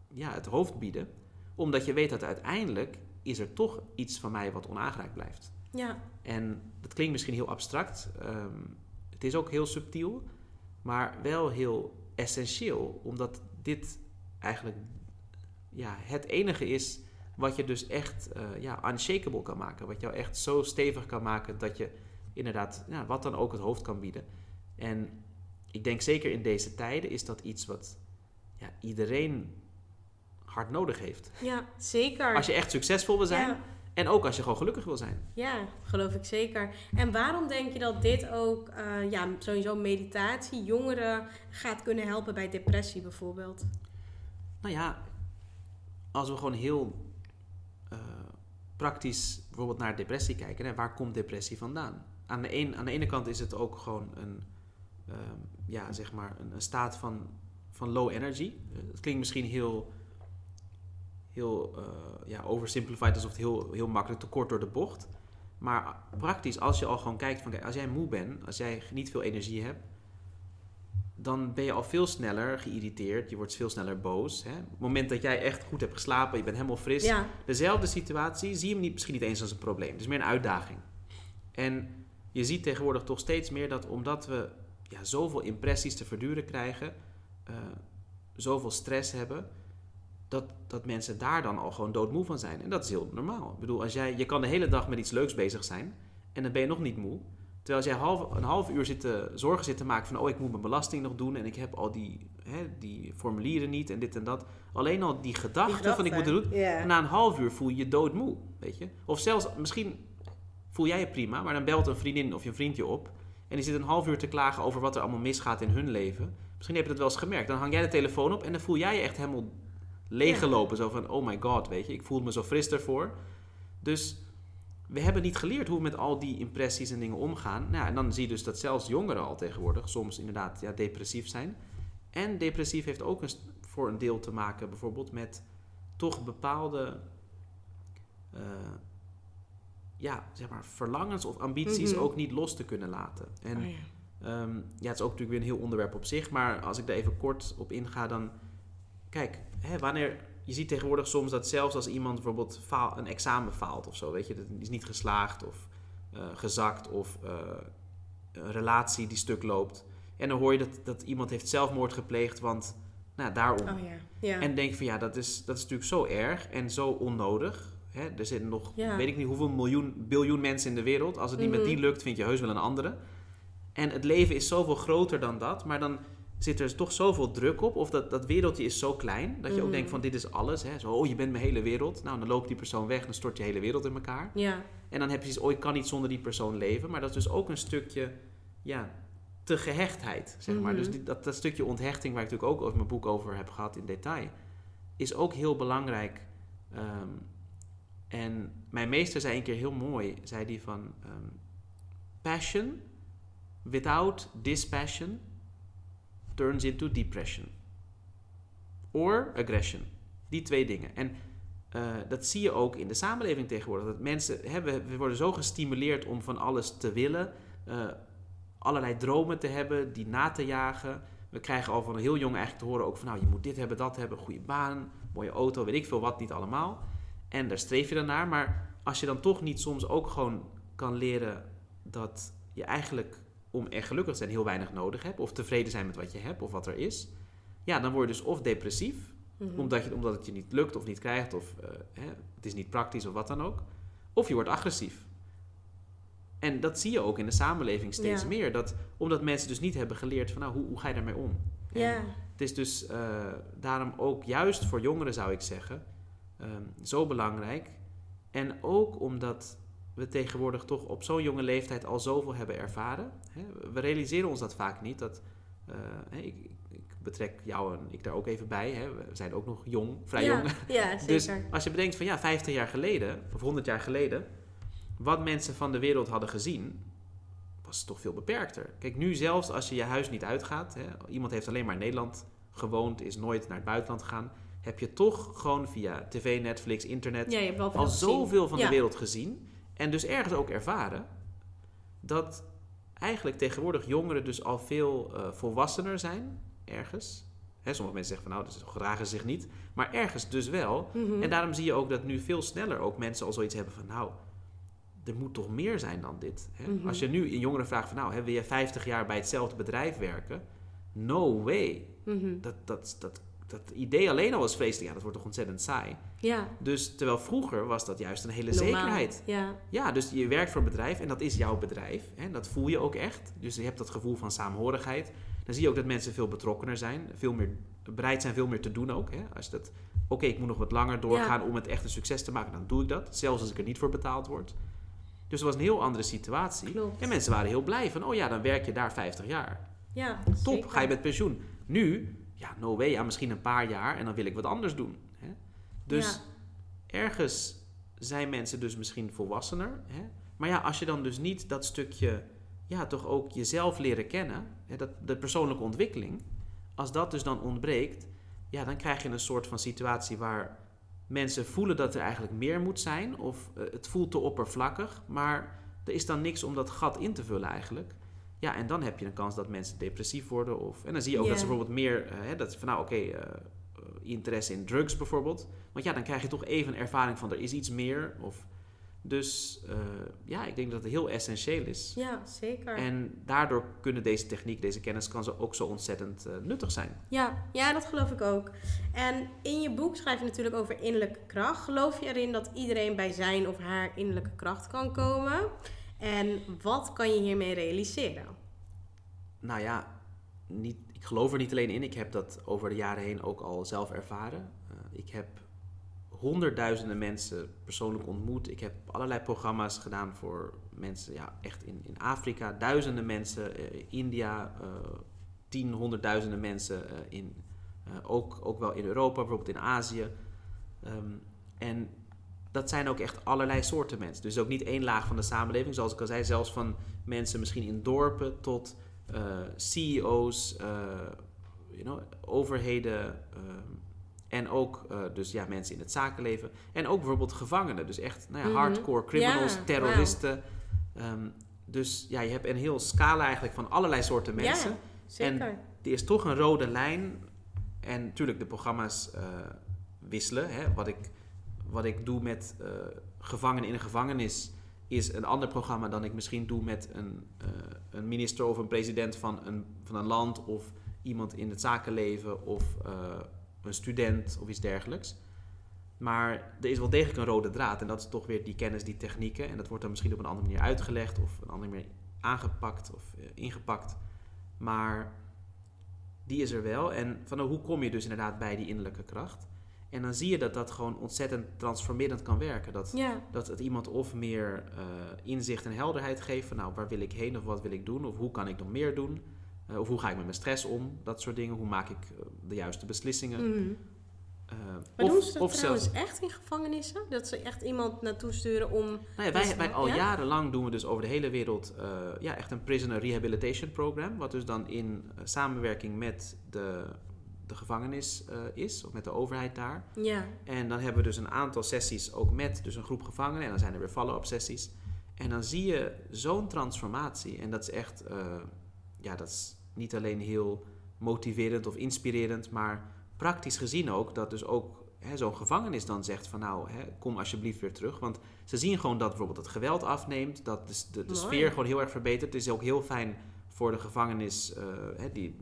C: ja, het hoofd bieden. Omdat je weet dat uiteindelijk is er toch iets van mij wat onaangeraakt blijft.
B: Ja.
C: En dat klinkt misschien heel abstract. ehm, het is ook heel subtiel, maar wel heel essentieel. Omdat dit eigenlijk ja, het enige is wat je dus echt eh, ja, unshakable kan maken. Wat jou echt zo stevig kan maken dat je inderdaad ja, wat dan ook het hoofd kan bieden. En ik denk zeker in deze tijden is dat iets wat ja, iedereen hard nodig heeft.
B: Ja, zeker.
C: Als je echt succesvol wil zijn
B: Ja.
C: en ook als je gewoon gelukkig wil zijn.
B: Ja, geloof ik zeker. En waarom denk je dat dit ook, eh, ja, sowieso meditatie, jongeren gaat kunnen helpen bij depressie bijvoorbeeld?
C: Nou ja, als we gewoon heel praktisch bijvoorbeeld naar depressie kijken. Hè? Waar komt depressie vandaan? Aan de, een, aan de ene kant is het ook gewoon een, ehm, ja, zeg maar een, staat van, van low energy. Uh, het klinkt misschien heel, heel uh, ja, oversimplified, alsof het heel, heel makkelijk te kort door de bocht. Maar praktisch, als je al gewoon kijkt van, als jij moe bent, als jij niet veel energie hebt, dan ben je al veel sneller geïrriteerd. Je wordt veel sneller boos. Hè? Op het moment dat jij echt goed hebt geslapen, je bent helemaal fris.
B: Ja.
C: Dezelfde situatie zie je hem niet, misschien niet eens als een probleem. Het is meer een uitdaging. En je ziet tegenwoordig toch steeds meer dat omdat we ja, zoveel impressies te verduren krijgen, uh, zoveel stress hebben, dat, dat mensen daar dan al gewoon doodmoe van zijn. En dat is heel normaal. Ik bedoel, als jij, je kan de hele dag met iets leuks bezig zijn en dan ben je nog niet moe. Terwijl als jij half, een half uur zit te, zorgen zit te maken van... oh, ik moet mijn belasting nog doen... en ik heb al die, hè, die formulieren niet en dit en dat. Alleen al die gedachte van ik moet het doen...
B: Yeah.
C: na een half uur voel je je doodmoe, weet je. Of zelfs, misschien voel jij je prima... maar dan belt een vriendin of je vriendje op... en die zit een half uur te klagen over wat er allemaal misgaat in hun leven. Misschien heb je dat wel eens gemerkt. Dan hang jij de telefoon op en dan voel jij je echt helemaal leeggelopen. Zo van, oh my god, weet je. Ik voel me zo fris ervoor. Dus we hebben niet geleerd hoe we met al die impressies en dingen omgaan. Nou, en dan zie je dus dat zelfs jongeren al tegenwoordig soms inderdaad ja, depressief zijn. En depressief heeft ook een, voor een deel te maken bijvoorbeeld met toch bepaalde uh, ja, zeg maar verlangens of ambities mm -hmm. ook niet los te kunnen laten. En oh ja. Um, ja, het is ook natuurlijk weer een heel onderwerp op zich. Maar als ik daar even kort op inga, dan... Kijk, hè, wanneer je ziet tegenwoordig soms dat zelfs als iemand bijvoorbeeld faal, een examen faalt of zo, weet je, dat is niet geslaagd of uh, gezakt of uh, een relatie die stuk loopt. En dan hoor je dat, dat iemand heeft zelfmoord gepleegd, want nou, daarom.
B: Oh.
C: En denk van ja, dat is, dat is natuurlijk zo erg en zo onnodig. Hè? Er zitten nog, weet ik niet hoeveel miljoen, biljoen mensen in de wereld. Als het niet met
B: Mhm.
C: die lukt, vind je heus wel een andere. En het leven is zoveel groter dan dat, maar dan zit er toch zoveel druk op. Of dat, dat wereldje is zo klein, dat je ook denkt van dit is alles. Hè? Zo, oh, je bent mijn hele wereld. Nou, dan loopt die persoon weg, dan stort je hele wereld in elkaar.
B: Ja.
C: En dan heb je zoiets, oh, ik kan niet zonder die persoon leven. Maar dat is dus ook een stukje, ja, te gehechtheid, zeg maar.
B: Mhm.
C: Dus die, dat, dat stukje onthechting, waar ik natuurlijk ook over mijn boek over heb gehad in detail, is ook heel belangrijk. Ehm, en mijn meester zei een keer heel mooi, zei die van, ehm, passion without dispassion turns into depression. Or aggression. Die twee dingen. En eh, dat zie je ook in de samenleving tegenwoordig. Dat mensen hebben, we worden zo gestimuleerd om van alles te willen, eh, allerlei dromen te hebben, die na te jagen. We krijgen al van heel jong eigenlijk te horen ook van nou, je moet dit hebben, dat hebben, goede baan, mooie auto, weet ik veel wat, niet allemaal. En daar streef je dan naar. Maar als je dan toch niet soms ook gewoon kan leren dat je eigenlijk om echt gelukkig te zijn heel weinig nodig hebt, of tevreden zijn met wat je hebt of wat er is, ja, dan word je dus of depressief,
B: Mhm.
C: omdat, je, omdat het je niet lukt of niet krijgt, of eh, hè, het is niet praktisch of wat dan ook. Of je wordt agressief. En dat zie je ook in de samenleving steeds
B: Ja.
C: meer. Dat, omdat mensen dus niet hebben geleerd van nou, hoe, hoe ga je daarmee om? En
B: Ja.
C: Het is dus eh, daarom ook juist voor jongeren zou ik zeggen ehm, zo belangrijk. En ook omdat we tegenwoordig toch op zo'n jonge leeftijd al zoveel hebben ervaren. We realiseren ons dat vaak niet. Dat, eh, ik, ik betrek jou en ik daar ook even bij. Hè? We zijn ook nog jong, vrij
B: ja.
C: jong.
B: Ja, [LAUGHS] zeker.
C: Dus als je bedenkt van ja, 50 jaar geleden of 100 jaar geleden, wat mensen van de wereld hadden gezien, was toch veel beperkter. Kijk, nu zelfs als je je huis niet uitgaat, hè, iemand heeft alleen maar in Nederland gewoond, is nooit naar het buitenland gegaan, heb je toch gewoon via tv, Netflix, internet
B: ja,
C: al
B: gezien.
C: zoveel van de wereld gezien en dus ergens ook ervaren dat eigenlijk tegenwoordig jongeren dus al veel eh, volwassener zijn, ergens. Hè, sommige mensen zeggen van nou, dat gedragen zich niet, maar ergens dus wel.
B: Mhm.
C: En daarom zie je ook dat nu veel sneller ook mensen al zoiets hebben van nou, er moet toch meer zijn dan dit. Hè?
B: Mhm.
C: Als je nu een jongere vraagt van nou, hè, wil je 50 jaar bij hetzelfde bedrijf werken? No way.
B: Mhm.
C: Dat, dat, dat, dat idee alleen al is vreselijk. Ja, dat wordt toch ontzettend saai.
B: Ja,
C: Dus terwijl vroeger was dat juist een hele
B: normaal.
C: zekerheid.
B: Ja.
C: Ja, dus je werkt voor een bedrijf en dat is jouw bedrijf. Hè? Dat voel je ook echt. Dus je hebt dat gevoel van saamhorigheid. Dan zie je ook dat mensen veel betrokkener zijn. Veel meer bereid zijn veel meer te doen ook. Hè? Als dat, oké, ik moet nog wat langer doorgaan om het echt een succes te maken. Dan doe ik dat. Zelfs als ik er niet voor betaald word. Dus het was een heel andere situatie.
B: Klopt.
C: En mensen waren heel blij van, oh ja, dan werk je daar 50 jaar.
B: Ja,
C: Top,
B: zeker.
C: ga je met pensioen. Nu, ja, no way, ja, misschien een paar jaar en dan wil ik wat anders doen. Hè? Dus ergens zijn mensen dus misschien volwassener. Hè? Maar ja, als je dan dus niet dat stukje, ja, toch ook jezelf leren kennen, hè, dat, de persoonlijke ontwikkeling, als dat dus dan ontbreekt, ja, dan krijg je een soort van situatie waar mensen voelen dat er eigenlijk meer moet zijn, of eh, het voelt te oppervlakkig, maar er is dan niks om dat gat in te vullen eigenlijk. Ja, en dan heb je een kans dat mensen depressief worden. Of, en dan zie je ook dat ze bijvoorbeeld meer, eh, hè, dat van nou oké, eh, eh, interesse in drugs bijvoorbeeld. Want ja, dan krijg je toch even een ervaring van er is iets meer. Of, dus ja, ik denk dat het heel essentieel is.
B: Ja, zeker.
C: En daardoor kunnen deze techniek, deze kennis, kan zo ook zo ontzettend nuttig zijn.
B: Ja, ja, dat geloof ik ook. En in je boek schrijf je natuurlijk over innerlijke kracht. Geloof je erin dat iedereen bij zijn of haar innerlijke kracht kan komen? En wat kan je hiermee realiseren?
C: Nou ja, niet, ik geloof er niet alleen in. Ik heb dat over de jaren heen ook al zelf ervaren. Eh, ik heb honderdduizenden mensen persoonlijk ontmoet. Ik heb allerlei programma's gedaan voor mensen ja, echt in, in Afrika. Duizenden mensen, eh, India, eh tien, honderdduizenden mensen in, ook, ook wel in Europa, bijvoorbeeld in Azië. Ehm, en dat zijn ook echt allerlei soorten mensen. Dus ook niet één laag van de samenleving. Zoals ik al zei, zelfs van mensen misschien in dorpen tot eh, CEO's, eh, you know, overheden ehm, en ook eh, dus ja, mensen in het zakenleven. En ook bijvoorbeeld gevangenen. Dus echt nou ja,
B: Mhm.
C: hardcore criminals,
B: Ja,
C: terroristen. Ehm, dus ja, je hebt een heel scala eigenlijk van allerlei soorten mensen.
B: Ja, zeker.
C: Er is toch een rode lijn. En natuurlijk, de programma's eh, wisselen. Hè. Wat, ik, wat ik doe met eh, gevangenen in een gevangenis is een ander programma dan ik misschien doe met een, eh, een minister of een president van een, van een land of iemand in het zakenleven of eh, een student of iets dergelijks. Maar er is wel degelijk een rode draad en dat is toch weer die kennis, die technieken. En dat wordt dan misschien op een andere manier uitgelegd of een andere manier aangepakt of ingepakt. Maar die is er wel. En van nou, hoe kom je dus inderdaad bij die innerlijke kracht? En dan zie je dat dat gewoon ontzettend transformerend kan werken. Dat,
B: Ja,
C: dat het iemand of meer eh, inzicht en helderheid geeft van nou, waar wil ik heen of wat wil ik doen? Of hoe kan ik nog meer doen? Eh, of hoe ga ik met mijn stress om? Dat soort dingen. Hoe maak ik eh, de juiste beslissingen?
B: Mhm.
C: Eh,
B: Maar
C: of,
B: doen ze dat
C: of
B: trouwens
C: zelfs,
B: echt in gevangenissen? Dat ze echt iemand naartoe sturen om...
C: nou ja,
B: Dus,
C: wij, wij al
B: ja?
C: jarenlang doen we dus over de hele wereld ja, echt een prisoner rehabilitation program. Wat dus dan in samenwerking met de, de gevangenis eh, is, of met de overheid daar.
B: Ja,
C: En dan hebben we dus een aantal sessies ook met dus een groep gevangenen. En dan zijn er weer follow-up sessies. En dan zie je zo'n transformatie. En dat is echt, eh, ja, dat is niet alleen heel motiverend of inspirerend, maar praktisch gezien ook dat dus ook zo'n gevangenis dan zegt van nou, hè, kom alsjeblieft weer terug. Want ze zien gewoon dat bijvoorbeeld het geweld afneemt, dat de, de, sfeer gewoon heel erg verbetert. Het is ook heel fijn voor de gevangenis, eh, hè, die,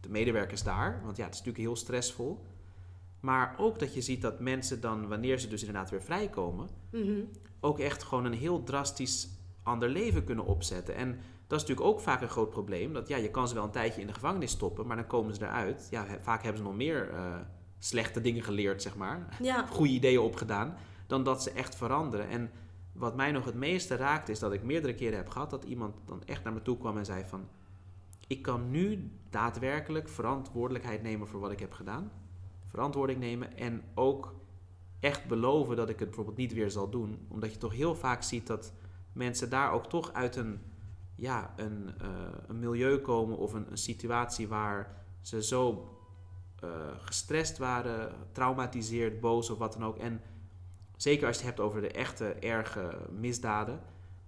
C: de medewerkers daar. Want ja, het is natuurlijk heel stressvol. Maar ook dat je ziet dat mensen dan, wanneer ze dus inderdaad weer vrijkomen,
B: mhm.
C: ook echt gewoon een heel drastisch ander leven kunnen opzetten. En dat is natuurlijk ook vaak een groot probleem. Dat ja, je kan ze wel een tijdje in de gevangenis stoppen, maar dan komen ze eruit. Ja, vaak hebben ze nog meer eh, slechte dingen geleerd, zeg maar.
B: ja. [LAUGHS]
C: Goede ideeën opgedaan, dan dat ze echt veranderen. En wat mij nog het meeste raakt, is dat ik meerdere keren heb gehad dat iemand dan echt naar me toe kwam en zei van... Ik kan nu daadwerkelijk verantwoordelijkheid nemen voor wat ik heb gedaan. Verantwoording nemen en ook echt beloven dat ik het bijvoorbeeld niet weer zal doen. Omdat je toch heel vaak ziet dat mensen daar ook toch uit een, ja, een, eh, een milieu komen of een, situatie waar ze zo eh, gestrest waren, traumatiseerd, boos of wat dan ook. En zeker als je het hebt over de echte erge misdaden.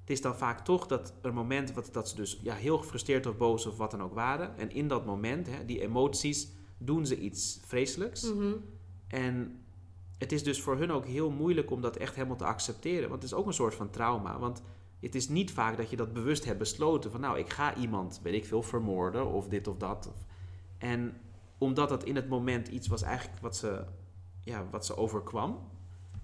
C: Het is dan vaak toch dat een moment wat, dat ze dus ja, heel gefrustreerd of boos of wat dan ook waren. En in dat moment, hè, die emoties, doen ze iets vreselijks.
B: Mhm.
C: En het is dus voor hun ook heel moeilijk om dat echt helemaal te accepteren. Want het is ook een soort van trauma. Want het is niet vaak dat je dat bewust hebt besloten. Van nou, ik ga iemand, weet ik veel, vermoorden of dit of dat. En omdat dat in het moment iets was eigenlijk wat ze, ja, wat ze overkwam...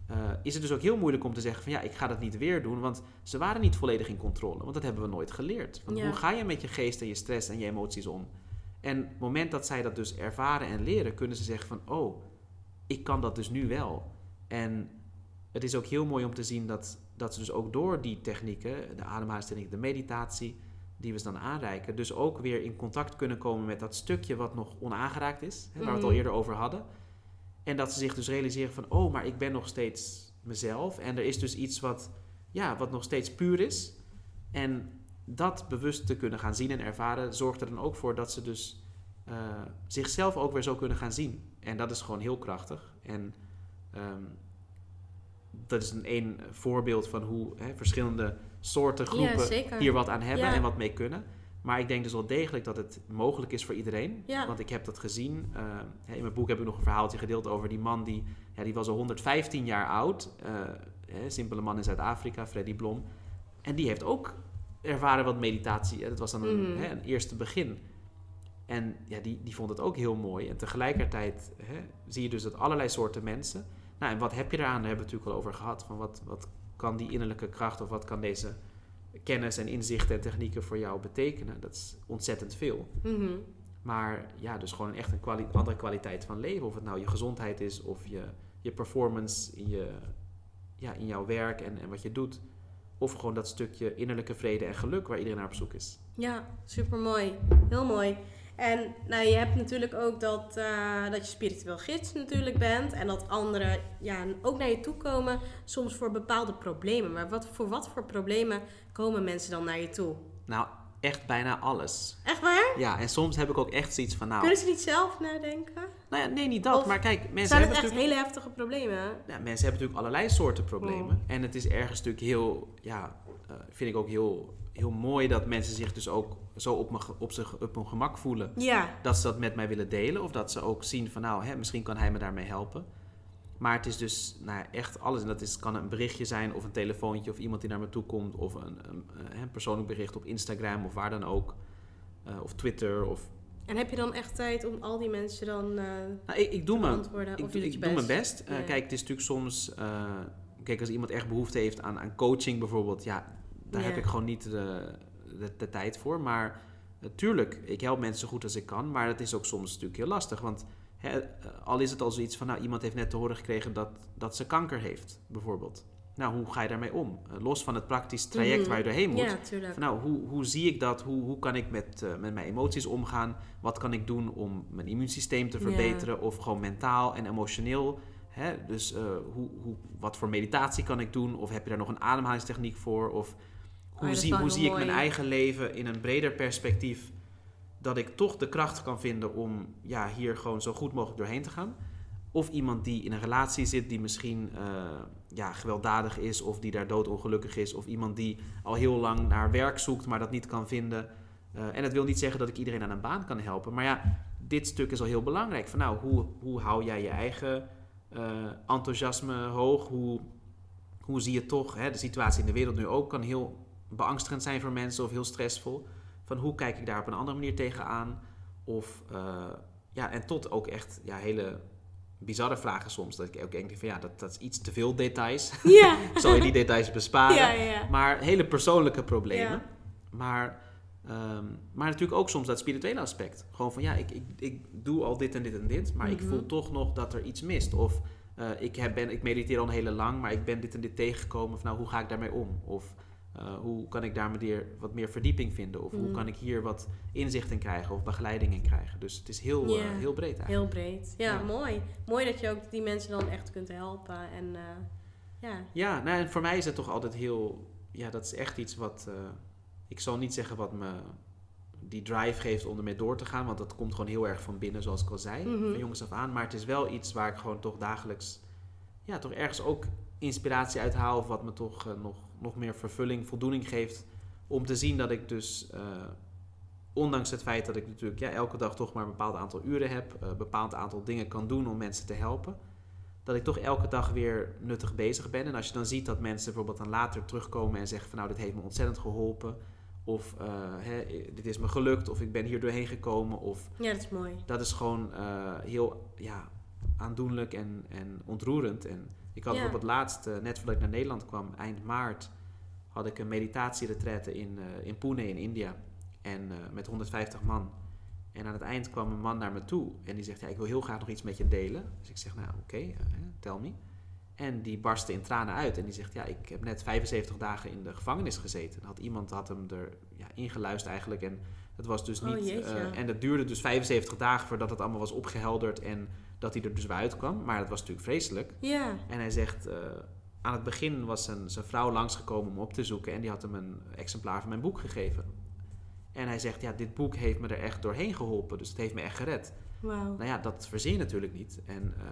C: eh, is het dus ook heel moeilijk om te zeggen van ja, ik ga dat niet weer doen. Want ze waren niet volledig in controle. Want dat hebben we nooit geleerd. Want
B: Ja.
C: hoe ga je met je geest en je stress en je emoties om? En het moment dat zij dat dus ervaren en leren, kunnen ze zeggen van oh, ik kan dat dus nu wel. En het is ook heel mooi om te zien dat, dat ze dus ook door die technieken, de ademhalingstechniek, de meditatie, die we ze dan aanreiken, dus ook weer in contact kunnen komen met dat stukje wat nog onaangeraakt is, hè, waar we het al
B: Mhm.
C: eerder over hadden. En dat ze zich dus realiseren van, oh, maar ik ben nog steeds mezelf. En er is dus iets wat, ja, wat nog steeds puur is. En dat bewust te kunnen gaan zien en ervaren, zorgt er dan ook voor dat ze dus eh, zichzelf ook weer zo kunnen gaan zien. En dat is gewoon heel krachtig. En ehm, dat is een één voorbeeld van hoe hè, verschillende soorten groepen
B: Ja,
C: hier wat aan hebben
B: Ja.
C: en wat mee kunnen. Maar ik denk dus wel degelijk dat het mogelijk is voor iedereen.
B: Ja.
C: Want ik heb dat gezien. Eh, in mijn boek heb ik nog een verhaaltje gedeeld over die man die, ja, die was al 115 jaar oud. eh hè, simpele man in Zuid-Afrika, Freddy Blom. En die heeft ook ervaren wat meditatie. Dat was dan een,
B: Mhm.
C: hè, een eerste begin. En ja, die, die vond het ook heel mooi. En tegelijkertijd hè, zie je dus dat allerlei soorten mensen. Nou, en wat heb je eraan? Daar hebben we het natuurlijk al over gehad. Van wat, wat kan die innerlijke kracht of wat kan deze kennis en inzichten en technieken voor jou betekenen? Dat is ontzettend veel.
B: Mhm.
C: Maar ja, dus gewoon echt een kwali- andere kwaliteit van leven. Of het nou je gezondheid is of je, je performance in, je, ja, in jouw werk en, en wat je doet. Of gewoon dat stukje innerlijke vrede en geluk waar iedereen naar op zoek is.
B: Ja, super mooi. Heel mooi. En nou, je hebt natuurlijk ook dat, eh, dat je spiritueel gids natuurlijk bent. En dat anderen ja, ook naar je toe komen, soms voor bepaalde problemen. Maar wat, voor wat voor problemen komen mensen dan naar je toe?
C: Nou, echt bijna alles.
B: Echt waar?
C: Ja, en soms heb ik ook echt zoiets van, nou,
B: Kunnen ze niet zelf nadenken?
C: nou ja, nee, niet dat.
B: Of
C: maar kijk, mensen
B: Zijn het
C: hebben
B: echt
C: natuurlijk...
B: hele heftige problemen?
C: Ja, mensen hebben natuurlijk allerlei soorten problemen.
B: Oh.
C: En het is ergens natuurlijk heel, ja, eh, vind ik ook heel, heel mooi dat mensen zich dus ook zo op, me, op, zich, op hun gemak voelen.
B: Ja,
C: Dat ze dat met mij willen delen. Of dat ze ook zien van, nou, hè, misschien kan hij me daarmee helpen. Maar het is dus nou, echt alles. En dat is, kan een berichtje zijn of een telefoontje of iemand die naar me toe komt. Of een, een, eh, een persoonlijk bericht op Instagram of waar dan ook. Eh, of Twitter. Of,
B: en heb je dan echt tijd om al die mensen dan eh
C: nou, ik, ik doe
B: te
C: mijn
B: beantwoorden?
C: Ik,
B: of
C: doe- ik mijn
B: best? Ja.
C: Kijk, het is natuurlijk soms... kijk, als iemand echt behoefte heeft aan, aan coaching bijvoorbeeld... Ja, daar
B: Ja.
C: heb ik gewoon niet de, de, de tijd voor. Maar natuurlijk, ik help mensen zo goed als ik kan. Maar het is ook soms natuurlijk heel lastig. Want hè, eh, al is het al zoiets van... Nou, iemand heeft net te horen gekregen dat, dat ze kanker heeft, bijvoorbeeld. Nou, hoe ga je daarmee om? Eh, los van het praktisch traject
B: Mhm.
C: waar je doorheen moet...
B: Ja.
C: Van, nou, hoe, hoe zie ik dat? Hoe, hoe kan ik met, eh, met mijn emoties omgaan? Wat kan ik doen om mijn immuunsysteem te
B: Ja.
C: verbeteren? Of gewoon mentaal en emotioneel. Hè? Dus eh, hoe, hoe, wat voor meditatie kan ik doen? Of heb je daar nog een ademhalingstechniek voor? Of hoe zie, hoe ik mijn eigen leven in een breder perspectief? Dat ik toch de kracht kan vinden om ja, hier gewoon zo goed mogelijk doorheen te gaan. Of iemand die in een relatie zit die misschien eh, ja, gewelddadig is of die daar doodongelukkig is. Of iemand die al heel lang naar werk zoekt, maar dat niet kan vinden. Eh, en dat wil niet zeggen dat ik iedereen aan een baan kan helpen. Maar ja, dit stuk is al heel belangrijk. Van nou, hoe, hoe hou jij je eigen eh, enthousiasme hoog? Hoe, hoe zie je toch, hè, de situatie in de wereld nu ook kan heel beangstigend zijn voor mensen of heel stressvol. Van hoe kijk ik daar op een andere manier tegenaan? Of eh, ja, en tot ook echt ja, hele bizarre vragen soms. Dat ik ook denk van ja, dat, dat is iets te veel details.
B: Ja. [LAUGHS]
C: Zal je die details besparen?
B: ja, ja.
C: Maar hele persoonlijke problemen.
B: Ja.
C: Maar, ehm, maar natuurlijk ook soms dat spirituele aspect. Gewoon van ja, ik, ik, ik doe al dit en dit en dit, maar ik
B: Mhm.
C: voel toch nog dat er iets mist. Of eh, ik, heb, ben, ik mediteer al een hele lang, maar ik ben dit en dit tegengekomen. Of nou, hoe ga ik daarmee om? Of eh, hoe kan ik daar meer, wat meer verdieping vinden? Of hoe
B: Mhm.
C: kan ik hier wat inzicht in krijgen of begeleiding in krijgen? Dus het is heel, eh, heel breed eigenlijk.
B: Heel breed. Ja,
C: Ja.
B: mooi. Mooi dat je ook die mensen dan echt kunt helpen. En eh, ja.
C: Ja, nou, en voor mij is het toch altijd heel... Ja, dat is echt iets wat... ik zal niet zeggen wat me die drive geeft om ermee door te gaan. Want dat komt gewoon heel erg van binnen, zoals ik al zei.
B: Mhm.
C: Van jongens af aan. Maar het is wel iets waar ik gewoon toch dagelijks... Ja, toch ergens ook inspiratie uit haal. Of wat me toch nog, nog meer vervulling, voldoening geeft. Om te zien dat ik dus... eh, ondanks het feit dat ik natuurlijk ja, elke dag toch maar een bepaald aantal uren heb. eh, Een bepaald aantal dingen kan doen om mensen te helpen dat ik toch elke dag weer nuttig bezig ben. En als je dan ziet dat mensen bijvoorbeeld dan later terugkomen en zeggen van nou, dit heeft me ontzettend geholpen. Of eh, hè, dit is me gelukt, of ik ben hier doorheen gekomen. Of
B: ja, dat is mooi.
C: dat is gewoon eh, heel ja, aandoenlijk en, en ontroerend. En ik had
B: Ja.
C: bijvoorbeeld laatst, eh, net voordat ik naar Nederland kwam, eind maart, had ik een meditatieretraite in, eh, in Pune in India. En eh, met 150 man. En aan het eind kwam een man naar me toe en die zegt, ja, ik wil heel graag nog iets met je delen. Dus ik zeg, nou oké, eh, tell me. En die barstte in tranen uit en die zegt, ja, ik heb net 75 dagen in de gevangenis gezeten. En had iemand had hem er ja, ingeluisterd eigenlijk en het was dus
B: Oh,
C: niet... en dat duurde dus 75 dagen voordat het allemaal was opgehelderd en dat hij er dus weer uitkwam. Maar het was natuurlijk vreselijk.
B: Ja.
C: En hij zegt, eh, aan het begin was zijn, zijn vrouw langsgekomen om op te zoeken en die had hem een exemplaar van mijn boek gegeven. En hij zegt, ja, dit boek heeft me er echt doorheen geholpen, dus het heeft me echt gered.
B: Wauw.
C: Nou ja, dat verzin je natuurlijk niet. En eh,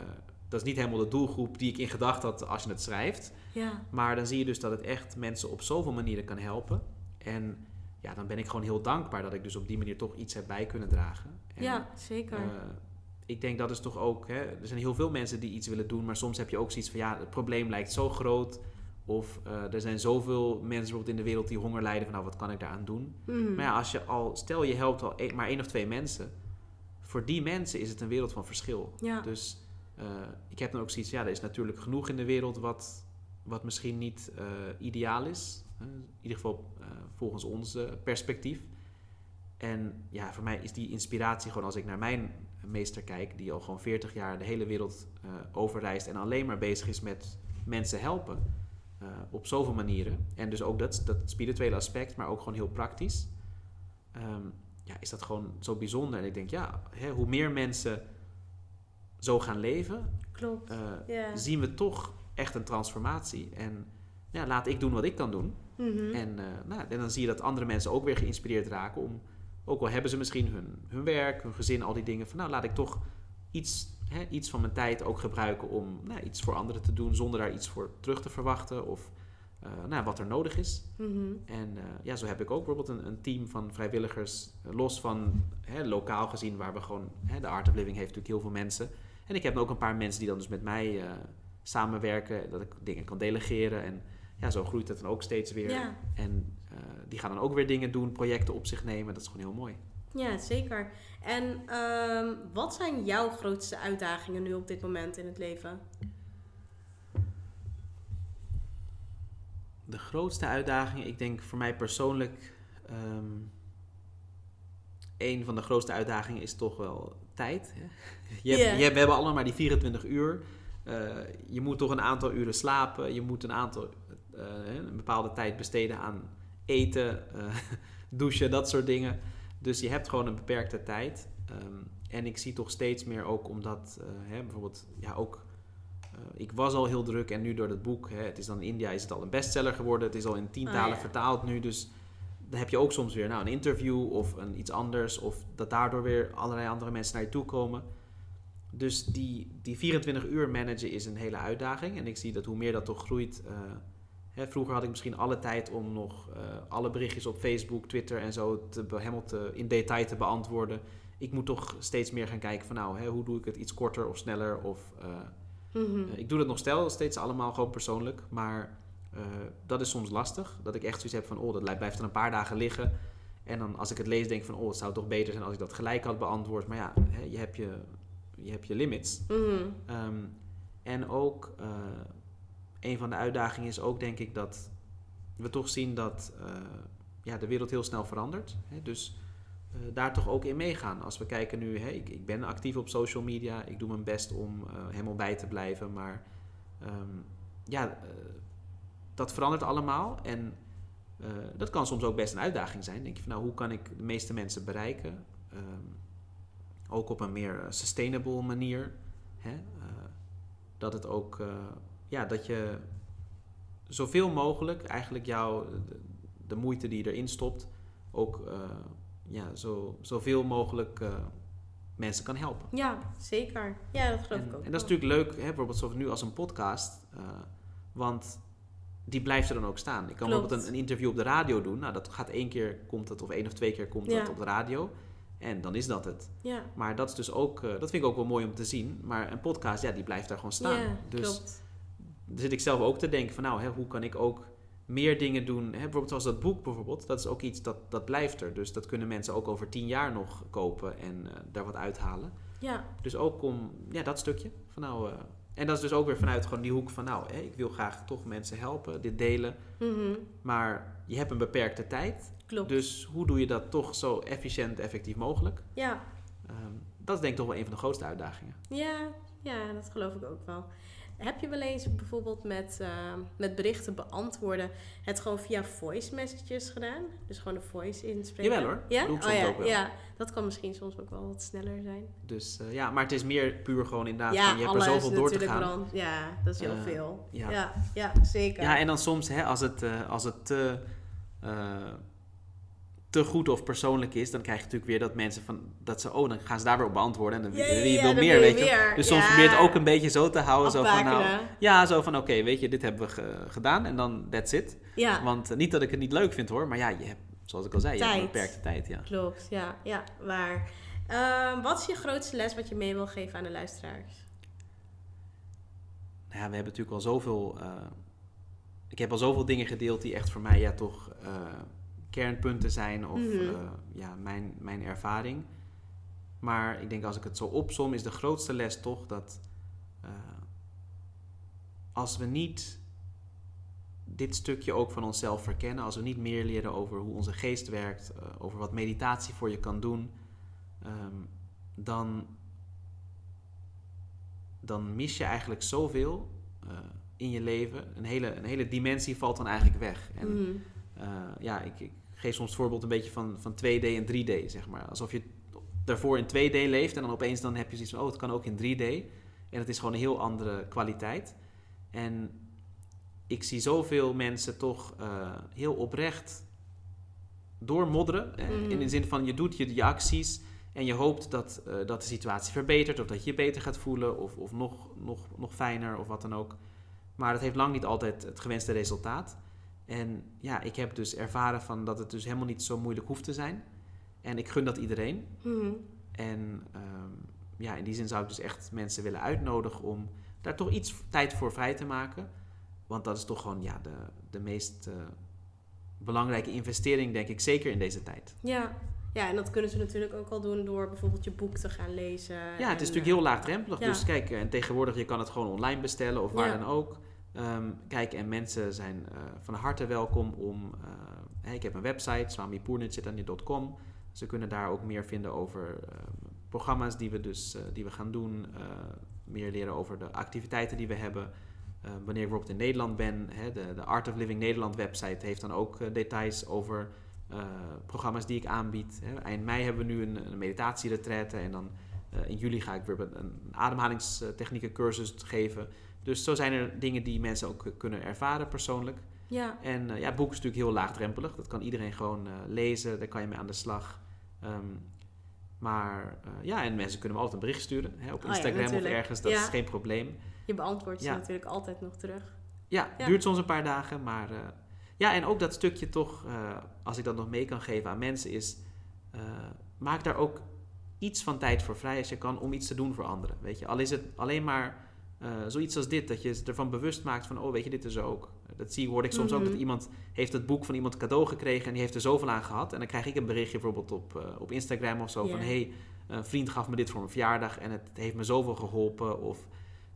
C: dat is niet helemaal de doelgroep die ik in gedachten had als je het schrijft.
B: Ja.
C: Maar dan zie je dus dat het echt mensen op zoveel manieren kan helpen. En ja, dan ben ik gewoon heel dankbaar dat ik dus op die manier toch iets heb bij kunnen dragen. En,
B: ja, zeker.
C: eh, ik denk dat is toch ook, hè, er zijn heel veel mensen die iets willen doen, maar soms heb je ook zoiets van ja, het probleem lijkt zo groot. Of eh, er zijn zoveel mensen bijvoorbeeld in de wereld die honger lijden, van nou wat kan ik daaraan doen?
B: Mhm.
C: Maar ja, als je al, stel je helpt al maar één of twee mensen, voor die mensen is het een wereld van verschil.
B: ja.
C: Dus eh, ik heb dan ook zoiets, ja, er is natuurlijk genoeg in de wereld wat, wat misschien niet eh, ideaal is. In ieder geval volgens ons perspectief. En ja, voor mij is die inspiratie gewoon als ik naar mijn meester kijk, die al gewoon 40 jaar de hele wereld eh, overreist en alleen maar bezig is met mensen helpen. eh, op zoveel manieren. En dus ook dat, dat spirituele aspect, maar ook gewoon heel praktisch. Ehm, ja, is dat gewoon zo bijzonder. En ik denk, ja, hè, hoe meer mensen zo gaan leven,
B: Klopt.
C: eh, zien we toch echt een transformatie. En ja, laat ik doen wat ik kan doen.
B: Mhm.
C: En, nou, en dan zie je dat andere mensen ook weer geïnspireerd raken om, ook al hebben ze misschien hun, hun werk, hun gezin, al die dingen, van nou laat ik toch iets, hè, iets van mijn tijd ook gebruiken om nou, iets voor anderen te doen zonder daar iets voor terug te verwachten of eh, nou, wat er nodig is.
B: Mhm.
C: En eh, ja, zo heb ik ook bijvoorbeeld een, een team van vrijwilligers, eh, los van hè, lokaal gezien, waar we gewoon, hè, de Art of Living heeft natuurlijk heel veel mensen. En ik heb ook een paar mensen die dan dus met mij samenwerken, dat ik dingen kan delegeren. En ja, zo groeit het dan ook steeds weer.
B: Ja.
C: En die gaan dan ook weer dingen doen, projecten op zich nemen. Dat is gewoon heel mooi.
B: ja, zeker. En ehm, wat zijn jouw grootste uitdagingen nu op dit moment in het leven?
C: De grootste uitdaging, ik denk voor mij persoonlijk, ehm een van de grootste uitdagingen is toch wel tijd. Hè? [LAUGHS] Je je we hebben allemaal maar die 24 uur. Eh, je moet toch een aantal uren slapen. Je moet een aantal eh, een bepaalde tijd besteden aan eten, eh, [LAUGHS] douchen, dat soort dingen. Dus je hebt gewoon een beperkte tijd. Ehm, en ik zie toch steeds meer ook omdat, eh, hè, bijvoorbeeld, ja, ook. eh, ik was al heel druk en nu door het boek, hè, het is dan in India, is het al een bestseller geworden. Het is al in tien talen
B: ja.
C: vertaald nu. Dus dan heb je ook soms weer nou, een interview of een, iets anders. Of dat daardoor weer allerlei andere mensen naar je toe komen. Dus die, die 24 uur managen is een hele uitdaging. En ik zie dat hoe meer dat toch groeit. Hè, vroeger had ik misschien alle tijd om nog eh, alle berichtjes op Facebook, Twitter en zo te, helemaal te, in detail te beantwoorden. Ik moet toch steeds meer gaan kijken van nou, hè, hoe doe ik het iets korter of sneller. Of, eh,
B: Mhm.
C: eh, ik doe het nog stel, steeds allemaal gewoon persoonlijk. Maar dat is soms lastig. Dat ik echt zoiets heb van, oh, dat lij- blijft er een paar dagen liggen. En dan als ik het lees, denk ik van, oh, het zou toch beter zijn als ik dat gelijk had beantwoord. Maar ja, hè, je, hebt je, je hebt je limits.
B: Mhm.
C: Ehm, en ook, een van de uitdagingen is ook, denk ik, dat we toch zien dat eh, ja, de wereld heel snel verandert. Hè? Dus eh, daar toch ook in meegaan. Als we kijken nu, hè, ik, ik ben actief op social media. Ik doe mijn best om eh, helemaal bij te blijven. Maar ehm, ja, dat verandert allemaal. En dat kan soms ook best een uitdaging zijn. Denk je van, nou, hoe kan ik de meeste mensen bereiken? Ehm, ook op een meer sustainable manier. Hè? Dat het ook, ja, dat je zoveel mogelijk eigenlijk jouw, de, de moeite die je erin stopt, ook eh, ja, zo, zoveel mogelijk eh, mensen kan helpen.
B: Ja, zeker. Ja, dat geloof
C: En,
B: ik ook.
C: en dat is natuurlijk leuk, hè, bijvoorbeeld zoals nu als een podcast, eh, want die blijft er dan ook staan. Ik kan
B: Klopt.
C: bijvoorbeeld een, een interview op de radio doen, nou dat gaat één keer, komt het, of één of twee keer komt
B: Ja.
C: dat op de radio. En dan is dat het.
B: Ja,
C: Maar dat is dus ook, dat vind ik ook wel mooi om te zien. Maar een podcast, ja, die blijft daar gewoon staan.
B: ja
C: dus
B: klopt.
C: Dan zit ik zelf ook te denken van nou, hè, hoe kan ik ook meer dingen doen. Hè, bijvoorbeeld zoals dat boek bijvoorbeeld, dat is ook iets dat, dat blijft er. Dus dat kunnen mensen ook over tien jaar nog kopen en eh, daar wat uithalen.
B: Ja,
C: Dus ook om, ja, dat stukje. Van nou, eh, en dat is dus ook weer vanuit gewoon die hoek van nou, hè, ik wil graag toch mensen helpen, dit delen.
B: mhm,
C: Maar je hebt een beperkte tijd.
B: klopt.
C: Dus hoe doe je dat toch zo efficiënt, effectief mogelijk?
B: Ja,
C: Ehm, dat is denk ik toch wel een van de grootste uitdagingen.
B: Ja, ja, dat geloof ik ook wel. Heb je wel eens bijvoorbeeld met, eh, met berichten beantwoorden het gewoon via voice messages gedaan? Dus gewoon de voice inspreken?
C: Jawel hoor,
B: Ja?
C: doe ik
B: oh,
C: soms
B: ja,
C: ook wel.
B: ja, dat kan misschien soms ook wel wat sneller zijn.
C: Dus eh, ja, maar het is meer puur gewoon inderdaad
B: ja,
C: van je hebt er zoveel door te gaan.
B: brand- Ja, dat is heel
C: Eh,
B: veel.
C: ja.
B: Ja. Ja, zeker.
C: Ja, en dan soms hè, als het, eh, als het te, goed of persoonlijk is, dan krijg je natuurlijk weer dat mensen van dat ze, oh, dan gaan ze daar weer op beantwoorden en dan
B: Ja,
C: wie wil meer, weet je. Dus soms
B: Ja.
C: probeer je het ook een beetje zo te houden, zo van nou, ja, zo van oké, weet je, dit hebben we ge- gedaan en dan that's it.
B: Ja,
C: Want eh, niet dat ik het niet leuk vind hoor, maar ja, je hebt, zoals ik al zei, je hebt een beperkte tijd, ja.
B: klopt. Ja, ja waar. Ehm, wat is je grootste les wat je mee wil geven aan de luisteraars?
C: Nou ja, we hebben natuurlijk al zoveel. eh, ik heb al zoveel dingen gedeeld die echt voor mij ja, toch eh, kernpunten zijn of
B: Mhm.
C: eh, ja, mijn, mijn ervaring. Maar ik denk als ik het zo opsom, is de grootste les toch dat eh, als we niet dit stukje ook van onszelf verkennen, als we niet meer leren over hoe onze geest werkt, eh, over wat meditatie voor je kan doen, ehm, dan dan mis je eigenlijk zoveel in je leven. Een hele, een hele dimensie valt dan eigenlijk weg. En
B: Mhm.
C: ja, ik, ik geef soms het voorbeeld een beetje van, van 2D en 3D, zeg maar. Alsof je daarvoor in 2D leeft en dan opeens dan heb je zoiets van, oh, het kan ook in 3D. En het is gewoon een heel andere kwaliteit. En ik zie zoveel mensen toch eh, heel oprecht doormodderen. eh,
B: Mhm.
C: In de zin van, je doet je, je acties en je hoopt dat, eh, dat de situatie verbetert... of dat je je beter gaat voelen of, of nog, nog, nog fijner of wat dan ook. Maar dat heeft lang niet altijd het gewenste resultaat. En ja, ik heb dus ervaren van dat het dus helemaal niet zo moeilijk hoeft te zijn. En ik gun dat iedereen.
B: Mhm.
C: En ehm, ja, in die zin zou ik dus echt mensen willen uitnodigen om daar toch iets tijd voor vrij te maken. Want dat is toch gewoon ja, de, de meest eh, belangrijke investering, denk ik, zeker in deze tijd.
B: Ja. ja, en dat kunnen ze natuurlijk ook al doen door bijvoorbeeld je boek te gaan lezen.
C: Ja, het
B: en,
C: is natuurlijk
B: eh,
C: heel laagdrempelig.
B: ja.
C: Dus kijk, en tegenwoordig je kan het gewoon online bestellen of waar
B: Ja.
C: dan ook. Ehm, kijk, en mensen zijn eh, van harte welkom om... eh, ik heb een website, swamipoornitchetanje.com. Ze kunnen daar ook meer vinden over eh, programma's die we dus eh, die we gaan doen. meer leren over de activiteiten die we hebben. Wanneer ik bijvoorbeeld in Nederland ben, hè, de, de Art of Living Nederland website heeft dan ook details over programma's die ik aanbied. Hè. Eind mei hebben we nu een, een meditatieretraite en dan in juli ga ik weer een, een cursus geven. Dus zo zijn er dingen die mensen ook kunnen ervaren persoonlijk.
B: Ja,
C: En eh, ja, het boek is natuurlijk heel laagdrempelig. Dat kan iedereen gewoon eh, lezen. Daar kan je mee aan de slag. Ehm, maar eh, ja, en mensen kunnen me altijd een bericht sturen. Hè, op
B: Oh ja,
C: Instagram of ergens. Dat
B: Ja.
C: is geen probleem.
B: je beantwoordt ze
C: Ja.
B: natuurlijk altijd nog terug.
C: Ja,
B: Ja.
C: duurt soms een paar dagen. Maar ja, en ook dat stukje toch, als ik dat nog mee kan geven aan mensen, is maak daar ook iets van tijd voor vrij als je kan om iets te doen voor anderen. Weet je, al is het alleen maar eh, zoiets als dit, dat je ervan bewust maakt van, oh weet je, dit is er ook. Dat zie hoor ik soms ook
B: Mhm.
C: dat iemand heeft het boek van iemand cadeau gekregen en die heeft er zoveel aan gehad. En dan krijg ik een berichtje bijvoorbeeld op, eh, op Instagram of zo van, hey, een vriend gaf me dit voor mijn verjaardag en het heeft me zoveel geholpen. Of,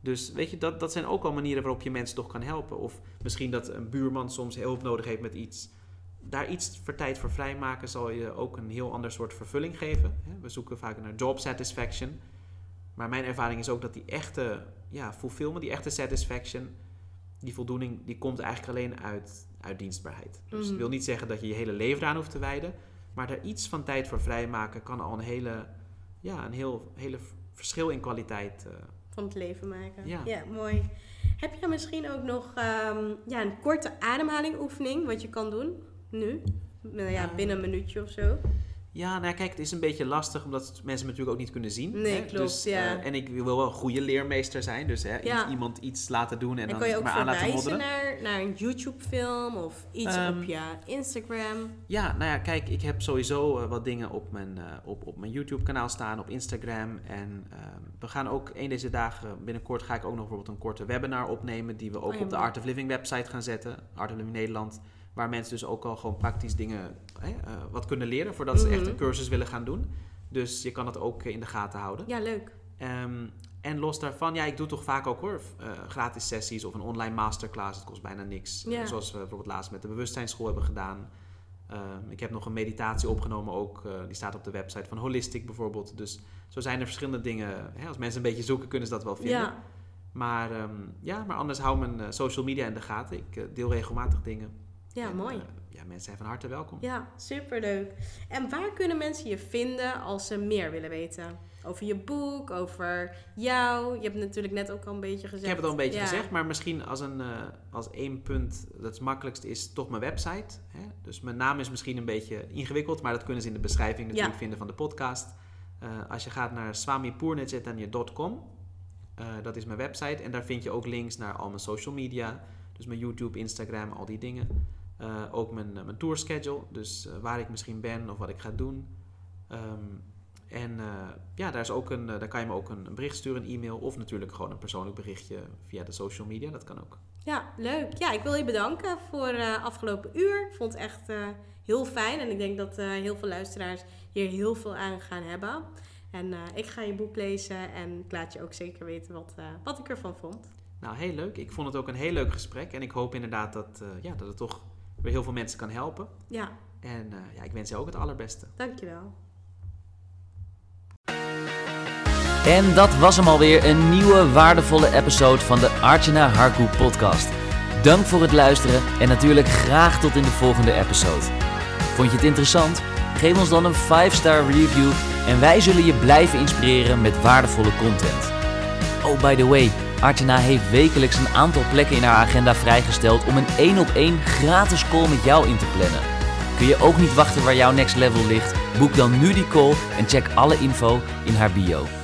C: dus weet je, dat, dat zijn ook al manieren waarop je mensen toch kan helpen. Of misschien dat een buurman soms hulp nodig heeft met iets. Daar iets voor tijd voor vrijmaken zal je ook een heel ander soort vervulling geven. We zoeken vaak naar job satisfaction. Maar mijn ervaring is ook dat die echte ja, fulfillment, die echte satisfaction, die voldoening, die komt eigenlijk alleen uit, uit dienstbaarheid. Dus het wil niet zeggen dat je je hele leven eraan hoeft te wijden. Maar daar iets van tijd voor vrijmaken kan al een hele, ja, een heel hele verschil in kwaliteit. eh,
B: van het leven maken.
C: Ja.
B: mooi. Heb je misschien ook nog ehm, ja, een korte ademhalingoefening wat je kan doen nu? Nou ja, binnen een minuutje of zo.
C: Ja, nou ja, kijk, het is een beetje lastig omdat mensen me natuurlijk ook niet kunnen zien.
B: Nee,
C: hè?
B: klopt,
C: Dus,
B: ja.
C: eh, en ik wil wel een goede leermeester zijn, dus hè,
B: Ja.
C: iemand iets laten doen en,
B: En
C: dan maar aan laten modderen.
B: naar, naar een YouTube-film of iets
C: Ehm,
B: op je Instagram?
C: Ja, nou ja, kijk, ik heb sowieso eh, wat dingen op mijn, eh, op, op mijn YouTube-kanaal staan, op Instagram. En ehm, we gaan ook een deze dagen, binnenkort ga ik ook nog bijvoorbeeld een korte webinar opnemen, die we ook
B: Oh
C: op de. Art of Living website gaan zetten, Art of Living Nederland. Waar mensen dus ook al gewoon praktisch dingen hè, eh, wat kunnen leren voordat ze echt
B: Mhm.
C: een cursus willen gaan doen. Dus je kan het ook in de gaten houden.
B: Ja, leuk.
C: Ehm, en los daarvan, ja, ik doe toch vaak ook hoor, eh, gratis sessies of een online masterclass. Het kost bijna niks.
B: Ja.
C: Eh, zoals we bijvoorbeeld laatst met de bewustzijnsschool hebben gedaan. Ehm, ik heb nog een meditatie opgenomen ook. die staat op de website van Holistic bijvoorbeeld. Dus zo zijn er verschillende dingen. Hè, als mensen een beetje zoeken, kunnen ze dat wel vinden.
B: Ja,
C: Maar ehm, ja, maar anders hou mijn social media in de gaten. Ik deel regelmatig dingen.
B: Ja,
C: En,
B: mooi.
C: eh, ja, mensen zijn van harte welkom.
B: Ja, superleuk. En waar kunnen mensen je vinden als ze meer willen weten? Over je boek, over jou. Je hebt natuurlijk net ook al een beetje gezegd.
C: Ik heb het al een beetje
B: Ja.
C: gezegd, maar misschien als, een, eh, als één punt, dat het makkelijkst is, toch mijn website. Hè? Dus mijn naam is misschien een beetje ingewikkeld, maar dat kunnen ze in de beschrijving natuurlijk
B: Ja.
C: vinden van de podcast. Eh, als je gaat naar swamipoornetzetanje.com, eh dat is mijn website. En daar vind je ook links naar al mijn social media. Dus mijn YouTube, Instagram, al die dingen. Eh, ook mijn, eh, mijn tour schedule, dus eh, waar ik misschien ben of wat ik ga doen. Ehm, en ja, daar, is ook een, daar kan je me ook een, een bericht sturen, een e-mail of natuurlijk gewoon een persoonlijk berichtje via de social media. Dat kan ook.
B: Ja, leuk. Ja, ik wil je bedanken voor eh afgelopen uur. Ik vond het echt heel fijn. En ik denk dat heel veel luisteraars hier heel veel aan gaan hebben. En ik ga je boek lezen en ik laat je ook zeker weten wat, wat ik ervan vond.
C: Nou, heel leuk. Ik vond het ook een heel leuk gesprek. En ik hoop inderdaad dat, ja, dat het toch weer heel veel mensen kan helpen.
B: Ja,
C: En eh, ja, ik wens je ook het allerbeste.
B: dankjewel.
A: En dat was hem alweer, een nieuwe waardevolle episode van de Archana Harku podcast. Dank voor het luisteren en natuurlijk graag tot in de volgende episode. Vond je het interessant? Geef ons dan een 5-star review en wij zullen je blijven inspireren met waardevolle content. Oh, by the way, Archana heeft wekelijks een aantal plekken in haar agenda vrijgesteld om een 1 op 1 gratis call met jou in te plannen. Kun je ook niet wachten waar jouw next level ligt? Boek dan nu die call en check alle info in haar bio.